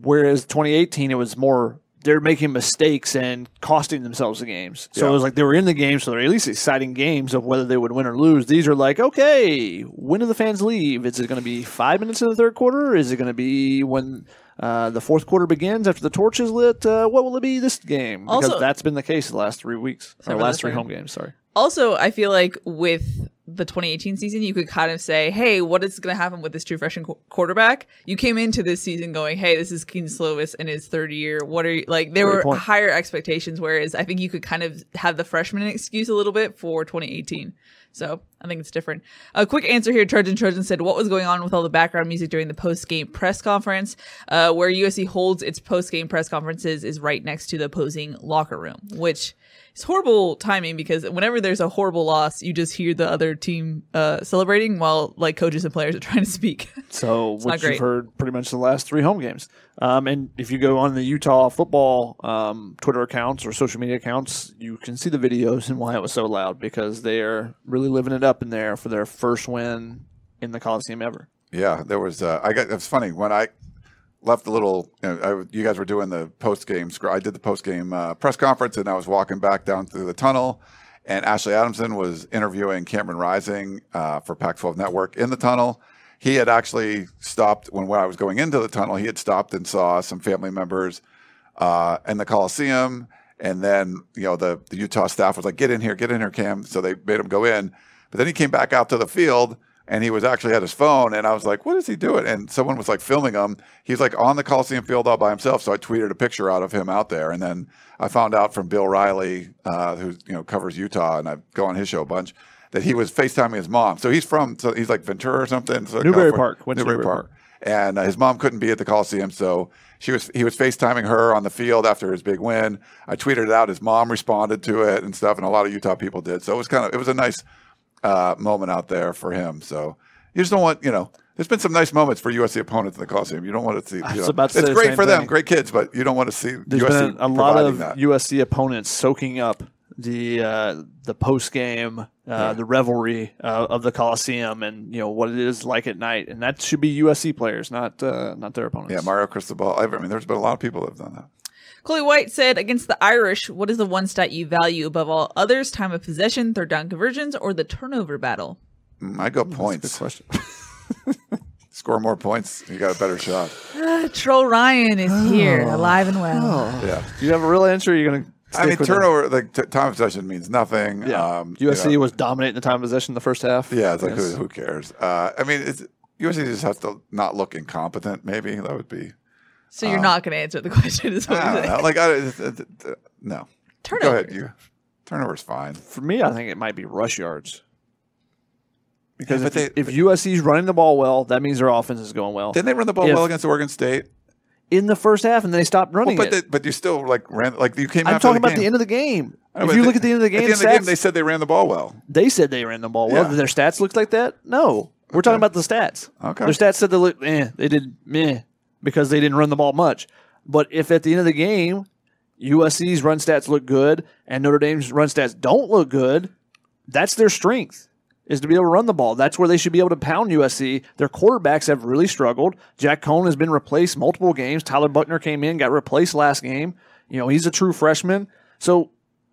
[SPEAKER 3] whereas 2018, it was more they're making mistakes and costing themselves the games. So
[SPEAKER 2] Yeah.
[SPEAKER 3] it was like they were in the game, so they're at least exciting games of whether they would win or lose. These are like, okay, when do the fans leave? Is it going to be five minutes in the third quarter? Is it going to be when uh, the fourth quarter begins after the torch is lit? Uh, what will it be this game? Because
[SPEAKER 1] Also-
[SPEAKER 3] that's been the case the last three weeks, or last three home games. Sorry.
[SPEAKER 1] Also, I feel like with the 2018 season, you could kind of say, "Hey, what is going to happen with this true freshman qu- quarterback?" You came into this season going, "Hey, this is Kedon Slovis in his third year. What are you like?" There
[SPEAKER 3] Great
[SPEAKER 1] were
[SPEAKER 3] point.
[SPEAKER 1] higher expectations, whereas I think you could kind of have the freshman excuse a little bit for 2018. So I think it's different. A quick answer here. Trojan Trojan said, "What was going on with all the background music during the post game press conference? Uh, where USC holds its post game press conferences is right next to the opposing locker room, which is horrible timing because whenever there's a horrible loss, you just hear the other team uh, celebrating while like coaches and players are [laughs] trying to speak.
[SPEAKER 3] So,
[SPEAKER 1] It's not
[SPEAKER 3] which you've heard pretty much the last three home games. Um, and if you go on the Utah football um, Twitter accounts or social media accounts, you can see the videos and why it was so loud because they are really living it up in there for their first win in the Coliseum ever.
[SPEAKER 2] Yeah, there was. Uh, I got. It's funny when I left the little. You, know, I, you guys were doing the post game. I did the post game uh, press conference, and I was walking back down through the tunnel, and Ashley Adamson was interviewing Cameron Rising uh, for Pac-12 Network in the tunnel. He had actually stopped when, when I was going into the tunnel. He had stopped and saw some family members uh, in the Coliseum, and then you know the the Utah staff was like, "Get in here, get in here, Cam." So they made him go in, but then he came back out to the field and he was actually at his phone and I was like, what is he doing? And someone was like filming him. He's like on the Coliseum field all by himself. So I tweeted a picture out of him out there. And then I found out from Bill Riley, uh, who, you know, covers Utah and I go on his show a bunch that he was FaceTiming his mom. So he's from, so he's like Ventura or something. So Newbury
[SPEAKER 3] Park. Went
[SPEAKER 2] Newbury
[SPEAKER 3] Newbury
[SPEAKER 2] Park. And uh, his mom couldn't be at the Coliseum. So she was, he was FaceTiming her on the field after his big win. I tweeted it out. His mom responded to it and stuff. And a lot of Utah people did. So it was kind of, it was a nice, uh, moment out there for him. So you just don't want, you know, there's been some nice moments for USC opponents in the Coliseum. You don't want to see. You know,
[SPEAKER 3] about to
[SPEAKER 2] it's great
[SPEAKER 3] same
[SPEAKER 2] for them, great kids, but you don't want to see
[SPEAKER 3] There's
[SPEAKER 2] USC
[SPEAKER 3] been a lot of
[SPEAKER 2] that.
[SPEAKER 3] USC opponents soaking up the uh, the post game, uh, the revelry uh, of the Coliseum, and you know what it is like at night, and that should be USC players, not uh, not their opponents.
[SPEAKER 2] yeah, Mario Cristobal. I mean, there's been a lot of people that have done that.
[SPEAKER 1] Chloe White said, against the Irish, what is the one stat you value above all others? Time of possession, third down conversions, or the turnover battle?
[SPEAKER 2] Mm, I go points.
[SPEAKER 3] question. [laughs]
[SPEAKER 2] Score more points, you got a better shot.
[SPEAKER 1] Uh, Troll Ryan is here, alive and well.
[SPEAKER 2] Yeah.
[SPEAKER 3] Do you have a real answer? Or you're gonna.
[SPEAKER 2] I mean,
[SPEAKER 3] stick with it?
[SPEAKER 2] turnover, like t- time of possession means nothing.
[SPEAKER 3] Yeah.
[SPEAKER 2] Um, you
[SPEAKER 3] USC
[SPEAKER 2] know,
[SPEAKER 3] was dominating the time of possession in the first half.
[SPEAKER 2] yeah, it's like, who,
[SPEAKER 3] Yes.
[SPEAKER 2] who cares? Uh, I mean, it's, USC just has to not look incompetent, maybe. That would be.
[SPEAKER 1] So you're not going to answer the [laughs] question, is what
[SPEAKER 2] I
[SPEAKER 1] you're
[SPEAKER 2] don't know. Like, I, it, it, it, no. Go
[SPEAKER 1] Turnover.
[SPEAKER 2] ahead. You, turnover's fine.
[SPEAKER 3] For me, I think it might be rush yards. Because
[SPEAKER 2] Yeah,
[SPEAKER 3] if,
[SPEAKER 2] but they-
[SPEAKER 3] if USC's running the ball well, that means their offense is going well.
[SPEAKER 2] Didn't they run the ball
[SPEAKER 3] If-
[SPEAKER 2] well against Oregon State?
[SPEAKER 3] in the first half, and then they stopped running
[SPEAKER 2] Well, but
[SPEAKER 3] it.
[SPEAKER 2] they, but you still like ran like you came.
[SPEAKER 3] I'm
[SPEAKER 2] after
[SPEAKER 3] talking
[SPEAKER 2] the
[SPEAKER 3] about
[SPEAKER 2] game.
[SPEAKER 3] the end of the game.
[SPEAKER 2] Know,
[SPEAKER 3] if you
[SPEAKER 2] they-
[SPEAKER 3] look at the end of the game,
[SPEAKER 2] at the end of the game, they said they ran the ball well.
[SPEAKER 3] They said they ran the ball well.
[SPEAKER 2] Yeah.
[SPEAKER 3] Did their stats look like that? No. We're talking about the stats.
[SPEAKER 2] Okay.
[SPEAKER 3] Their stats said they look eh, they did meh because they didn't run the ball much. But if at the end of the game USC's run stats look good and Notre Dame's run stats don't look good, that's their strength. Is to be able to run the ball. That's where they should be able to pound USC. Their quarterbacks have really struggled. Jack Coan has been replaced multiple games. Tyler Buchner came in, got replaced last game. You know, he's a true freshman. So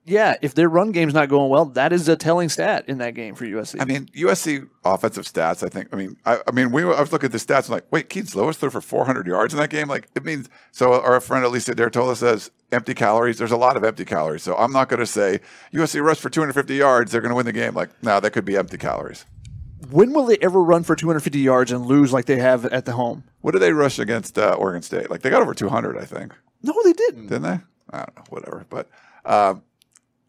[SPEAKER 3] yeah, if their run game's not going well, that is a telling stat in that game for USC.
[SPEAKER 2] I mean, USC offensive stats. I think. I mean, I, I mean, we. I was looking at the stats. and like, wait, Kedon Slovis threw for 400 yards in that game. Like, it means. So our friend Elisa Dertola says empty calories. There's a lot of empty calories. So I'm not going to say USC rushed for 250 yards. They're going to win the game. Like, no, that could be empty calories.
[SPEAKER 3] when will they ever run for 250 yards and lose like they have at the home?
[SPEAKER 2] What did they rush against uh, Oregon State? Like, they got over 200, I think.
[SPEAKER 3] No, they didn't.
[SPEAKER 2] Didn't they? I don't know. Whatever. But um, a lot of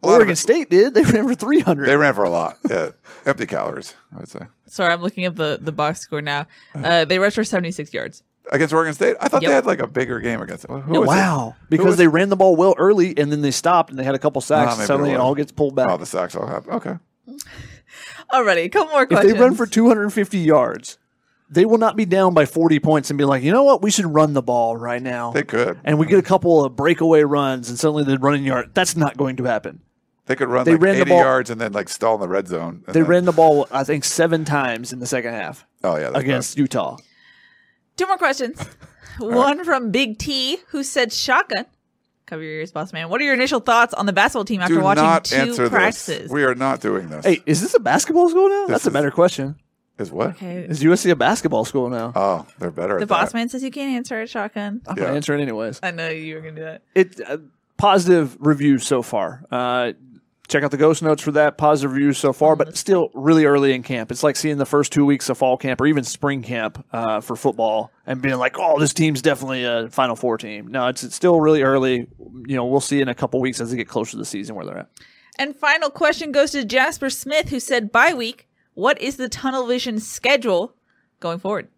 [SPEAKER 3] Oregon
[SPEAKER 2] it-
[SPEAKER 3] State did. They ran for 300.
[SPEAKER 2] They ran for a lot. Yeah, [laughs] empty calories. I would say
[SPEAKER 1] Sorry, I'm looking at the, the box score now. Uh, they rushed for 76 yards.
[SPEAKER 2] against Oregon State. I thought
[SPEAKER 1] Yep.
[SPEAKER 2] they had like a bigger game against. Who
[SPEAKER 3] No,
[SPEAKER 2] was it?
[SPEAKER 3] wow.
[SPEAKER 2] Who
[SPEAKER 3] Because
[SPEAKER 2] was
[SPEAKER 3] they
[SPEAKER 2] it?
[SPEAKER 3] ran the ball well early and then they stopped and they had a couple sacks.
[SPEAKER 2] Ah,
[SPEAKER 3] and suddenly
[SPEAKER 2] it
[SPEAKER 3] it
[SPEAKER 2] was.
[SPEAKER 3] all gets pulled back.
[SPEAKER 2] Oh, the sacks all happen. Okay. [laughs]
[SPEAKER 1] Alrighty, a couple more
[SPEAKER 3] if
[SPEAKER 1] questions.
[SPEAKER 3] they run for 250 yards, they will not be down by 40 points and be like, you know what? We should run the ball right now.
[SPEAKER 2] They could.
[SPEAKER 3] and we get a couple of breakaway runs and suddenly they're running yard. That's not going to happen.
[SPEAKER 2] They could run
[SPEAKER 3] They
[SPEAKER 2] like
[SPEAKER 3] ran the
[SPEAKER 2] 80
[SPEAKER 3] ball-
[SPEAKER 2] yards and then like stall in the red zone.
[SPEAKER 3] They
[SPEAKER 2] then-
[SPEAKER 3] ran the ball, I think, seven times in the second half
[SPEAKER 2] Oh yeah. that's
[SPEAKER 3] against Utah.
[SPEAKER 1] Two more questions. [laughs] One from Big T, who said shotgun. Cover your ears, boss man. What are your initial thoughts on the basketball team after
[SPEAKER 2] Do
[SPEAKER 1] watching
[SPEAKER 2] not
[SPEAKER 1] two
[SPEAKER 2] answer
[SPEAKER 1] practices?
[SPEAKER 2] this. We are not doing this.
[SPEAKER 3] Hey, is this a basketball school now?
[SPEAKER 2] This
[SPEAKER 3] That's a better question.
[SPEAKER 2] Is what?
[SPEAKER 1] okay.
[SPEAKER 3] Is USC a basketball school now?
[SPEAKER 2] Oh, they're better.
[SPEAKER 1] The
[SPEAKER 2] at
[SPEAKER 1] boss
[SPEAKER 2] that.
[SPEAKER 1] man says you can't answer it, shotgun.
[SPEAKER 3] I'm
[SPEAKER 2] yeah.
[SPEAKER 3] gonna answer it anyways.
[SPEAKER 1] I know you were gonna do that.
[SPEAKER 3] It uh, positive reviews so far. Uh, check out the ghost notes for that. Positive reviews so far, but still really early in camp. It's like seeing the first two weeks of fall camp or even spring camp uh, for football and being like, "Oh, this team's definitely a Final Four team." No, it's, it's still really early. You know, we'll see in a couple weeks as they get closer to the season where they're at.
[SPEAKER 1] And final question goes to Jasper Smith, who said, "Bye week. What is the Tunnel Vision schedule going forward?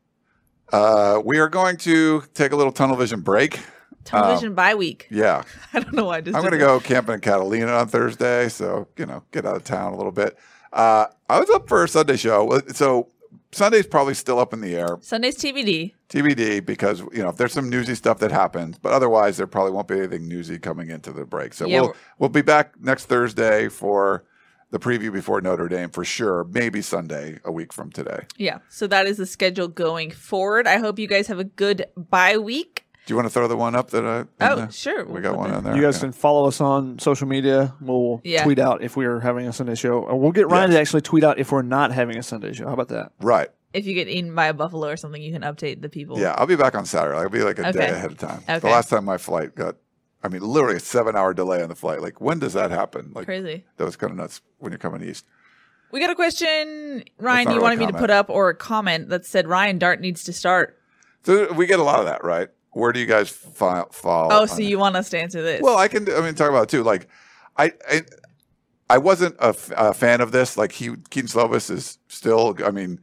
[SPEAKER 2] Uh, we are going to take a little tunnel vision break.
[SPEAKER 1] Tunnel
[SPEAKER 2] Um,
[SPEAKER 1] bye week.
[SPEAKER 2] Yeah, [laughs]
[SPEAKER 1] I don't know why I just.
[SPEAKER 2] I'm going to go camping in Catalina on Thursday, so you know, get out of town a little bit. Uh, I was up for a Sunday show, so Sunday's probably still up in the air,
[SPEAKER 1] Sunday's TBD.
[SPEAKER 2] TBD, because you know if there's some newsy stuff that happens, but otherwise there probably won't be anything newsy coming into the break. So
[SPEAKER 1] Yeah,
[SPEAKER 2] we'll we'll be back next Thursday for the preview before Notre Dame for sure. Maybe Sunday a week from today.
[SPEAKER 1] Yeah. So that is the schedule going forward. I hope you guys have a good bye week.
[SPEAKER 2] Do you want to throw the one up that I?
[SPEAKER 1] Oh,
[SPEAKER 2] the-
[SPEAKER 1] sure.
[SPEAKER 2] We got one
[SPEAKER 1] that-
[SPEAKER 2] in there.
[SPEAKER 3] You guys
[SPEAKER 2] yeah.
[SPEAKER 3] can follow us on social media. We'll
[SPEAKER 1] Yeah.
[SPEAKER 3] tweet out if we are having a Sunday show. Or we'll get Ryan
[SPEAKER 2] Yes.
[SPEAKER 3] to actually tweet out if we're not having a Sunday show. How about that?
[SPEAKER 2] right.
[SPEAKER 1] If you get eaten by a buffalo or something, you can update the people.
[SPEAKER 2] Yeah, I'll be back on Saturday. I'll be like a
[SPEAKER 1] Okay.
[SPEAKER 2] day ahead of time.
[SPEAKER 1] Okay.
[SPEAKER 2] The last time my flight got, I mean, literally a seven hour delay on the flight. Like, when does that happen? Like,
[SPEAKER 1] Crazy.
[SPEAKER 2] that was kind of nuts when you're coming east.
[SPEAKER 1] We got a question, Ryan.
[SPEAKER 2] not
[SPEAKER 1] You
[SPEAKER 2] really
[SPEAKER 1] wanted me to put up or a comment that said Ryan Dart needs to start.
[SPEAKER 2] So we get a lot of that, right? Where do you guys fi- fall?
[SPEAKER 1] Oh,
[SPEAKER 2] on
[SPEAKER 1] so
[SPEAKER 2] it?
[SPEAKER 1] you want us to answer this?
[SPEAKER 2] Well, I can. I mean, talk about it too. Like, I, I, I wasn't a, f- a fan of this. Like, he Kedon Slovis is still. I mean,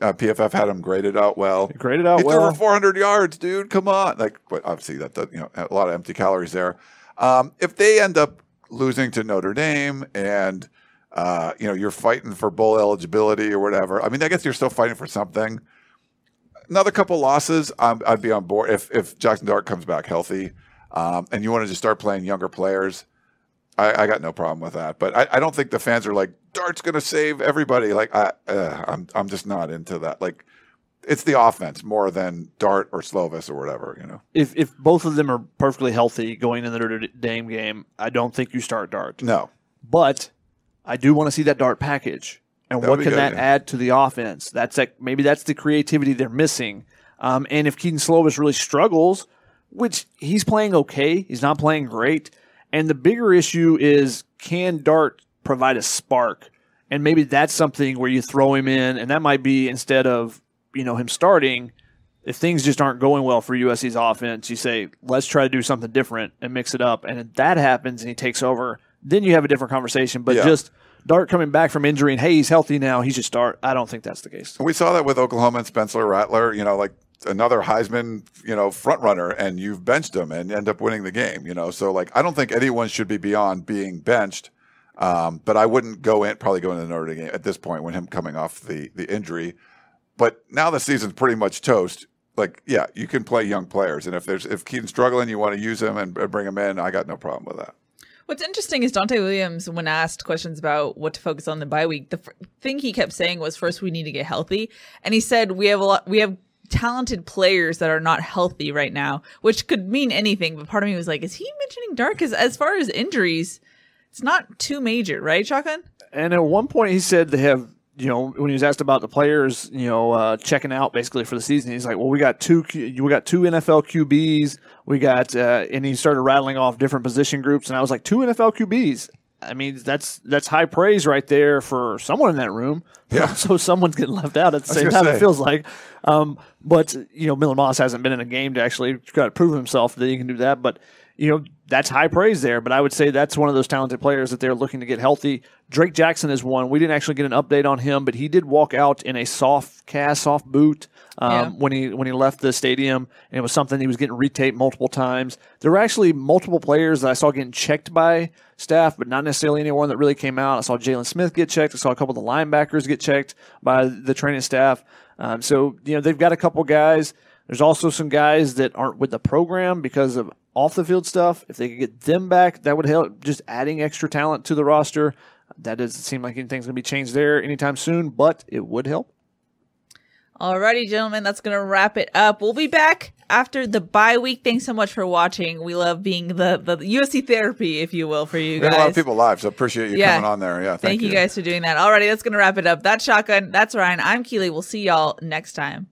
[SPEAKER 2] uh, PFF had him graded out well.
[SPEAKER 3] Graded out
[SPEAKER 2] he threw
[SPEAKER 3] well.
[SPEAKER 2] for 400 yards, dude. Come on. Like, but obviously that does, you know a lot of empty calories there. Um, if they end up losing to Notre Dame and uh, you know you're fighting for bowl eligibility or whatever, I mean, I guess you're still fighting for something. Another couple losses, um, I'd be on board if if Jackson Dart comes back healthy, um, and you want to just start playing younger players. I, I got no problem with that, but I, I don't think the fans are like Dart's going to save everybody. Like I, uh, I'm, I'm just not into that. Like it's the offense more than Dart or Slovis or whatever. You know,
[SPEAKER 3] If if both of them are perfectly healthy going in the Notre Dame game, I don't think you start Dart.
[SPEAKER 2] no,
[SPEAKER 3] But I do want to see that Dart package. And
[SPEAKER 2] That
[SPEAKER 3] what can that
[SPEAKER 2] good, yeah.
[SPEAKER 3] add to the offense? That's like maybe that's the creativity they're missing. Um, and if Kedon Slovis really struggles, which he's playing okay, he's not playing great. And the bigger issue is can Dart provide a spark? And maybe that's something where you throw him in, and that might be instead of you know him starting. If things just aren't going well for USC's offense, you say let's try to do something different and mix it up. And if that happens and he takes over, then you have a different conversation. But
[SPEAKER 2] Yeah.
[SPEAKER 3] just Dart coming back from injury and hey, he's healthy now, he should start. I don't think that's the case.
[SPEAKER 2] we saw that with Oklahoma and Spencer Rattler. You know, like another Heisman, you know, front runner, and you've benched him and end up winning the game. You know, so like I don't think anyone should be beyond being benched. Um, but I wouldn't go in probably go into the Notre Dame game at this point when him coming off the the injury. But now the season's pretty much toast. Like, yeah, you can play young players, and if there's if Kedon's struggling, you want to use him and, and bring him in. I got no problem with that.
[SPEAKER 1] What's interesting is Donte Williams, when asked questions about what to focus on the bye week, the f- thing he kept saying was, first we need to get healthy, and he said we have a lot, we have talented players that are not healthy right now, which could mean anything. But part of me was like, is he mentioning Dart? Because as far as injuries, it's not too major, right, Shotgun?
[SPEAKER 3] And at one point, he said they have, you know, when he was asked about the players, you know, uh, checking out basically for the season, he's like, "Well, we got two, we got two NFL QBs, we got," uh, and he started rattling off different position groups, and I was like, two NFL QBs. I mean, that's that's high praise right there for someone in that room.
[SPEAKER 2] Yeah. [laughs]
[SPEAKER 3] so someone's getting left out at the same time. It feels like, um, but you know, Miller Moss hasn't been in a game to actually try to prove himself that he can do that. But you know, that's high praise there. But I would say that's one of those talented players that they're looking to get healthy. Drake Jackson is one. We didn't actually get an update on him, but he did walk out in a soft cast, soft boot um,
[SPEAKER 1] Yeah.
[SPEAKER 3] when he when he left the stadium, and it was something he was getting retaped multiple times. There were actually multiple players that I saw getting checked by staff, but not necessarily anyone that really came out. I saw Jalen Smith get checked. I saw a couple of the linebackers get checked by the training staff. Um, so you know they've got a couple guys. There's also some guys that aren't with the program because of off the field stuff. If they could get them back, that would help. Just adding extra talent to the roster. That doesn't seem like anything's going to be changed there anytime soon, but it would help.
[SPEAKER 1] Alrighty, gentlemen, that's gonna wrap it up. We'll be back after the bye week. Thanks so much for watching. We love being the the USC therapy, if you will, for you
[SPEAKER 2] We
[SPEAKER 1] guys.
[SPEAKER 2] had a lot of people live, so appreciate you
[SPEAKER 1] Yeah.
[SPEAKER 2] coming on there. Yeah, thank,
[SPEAKER 1] Thank you guys for doing that. Alrighty, that's gonna wrap it up. That's Shotgun. That's Ryan. I'm Keely. We'll see y'all next time.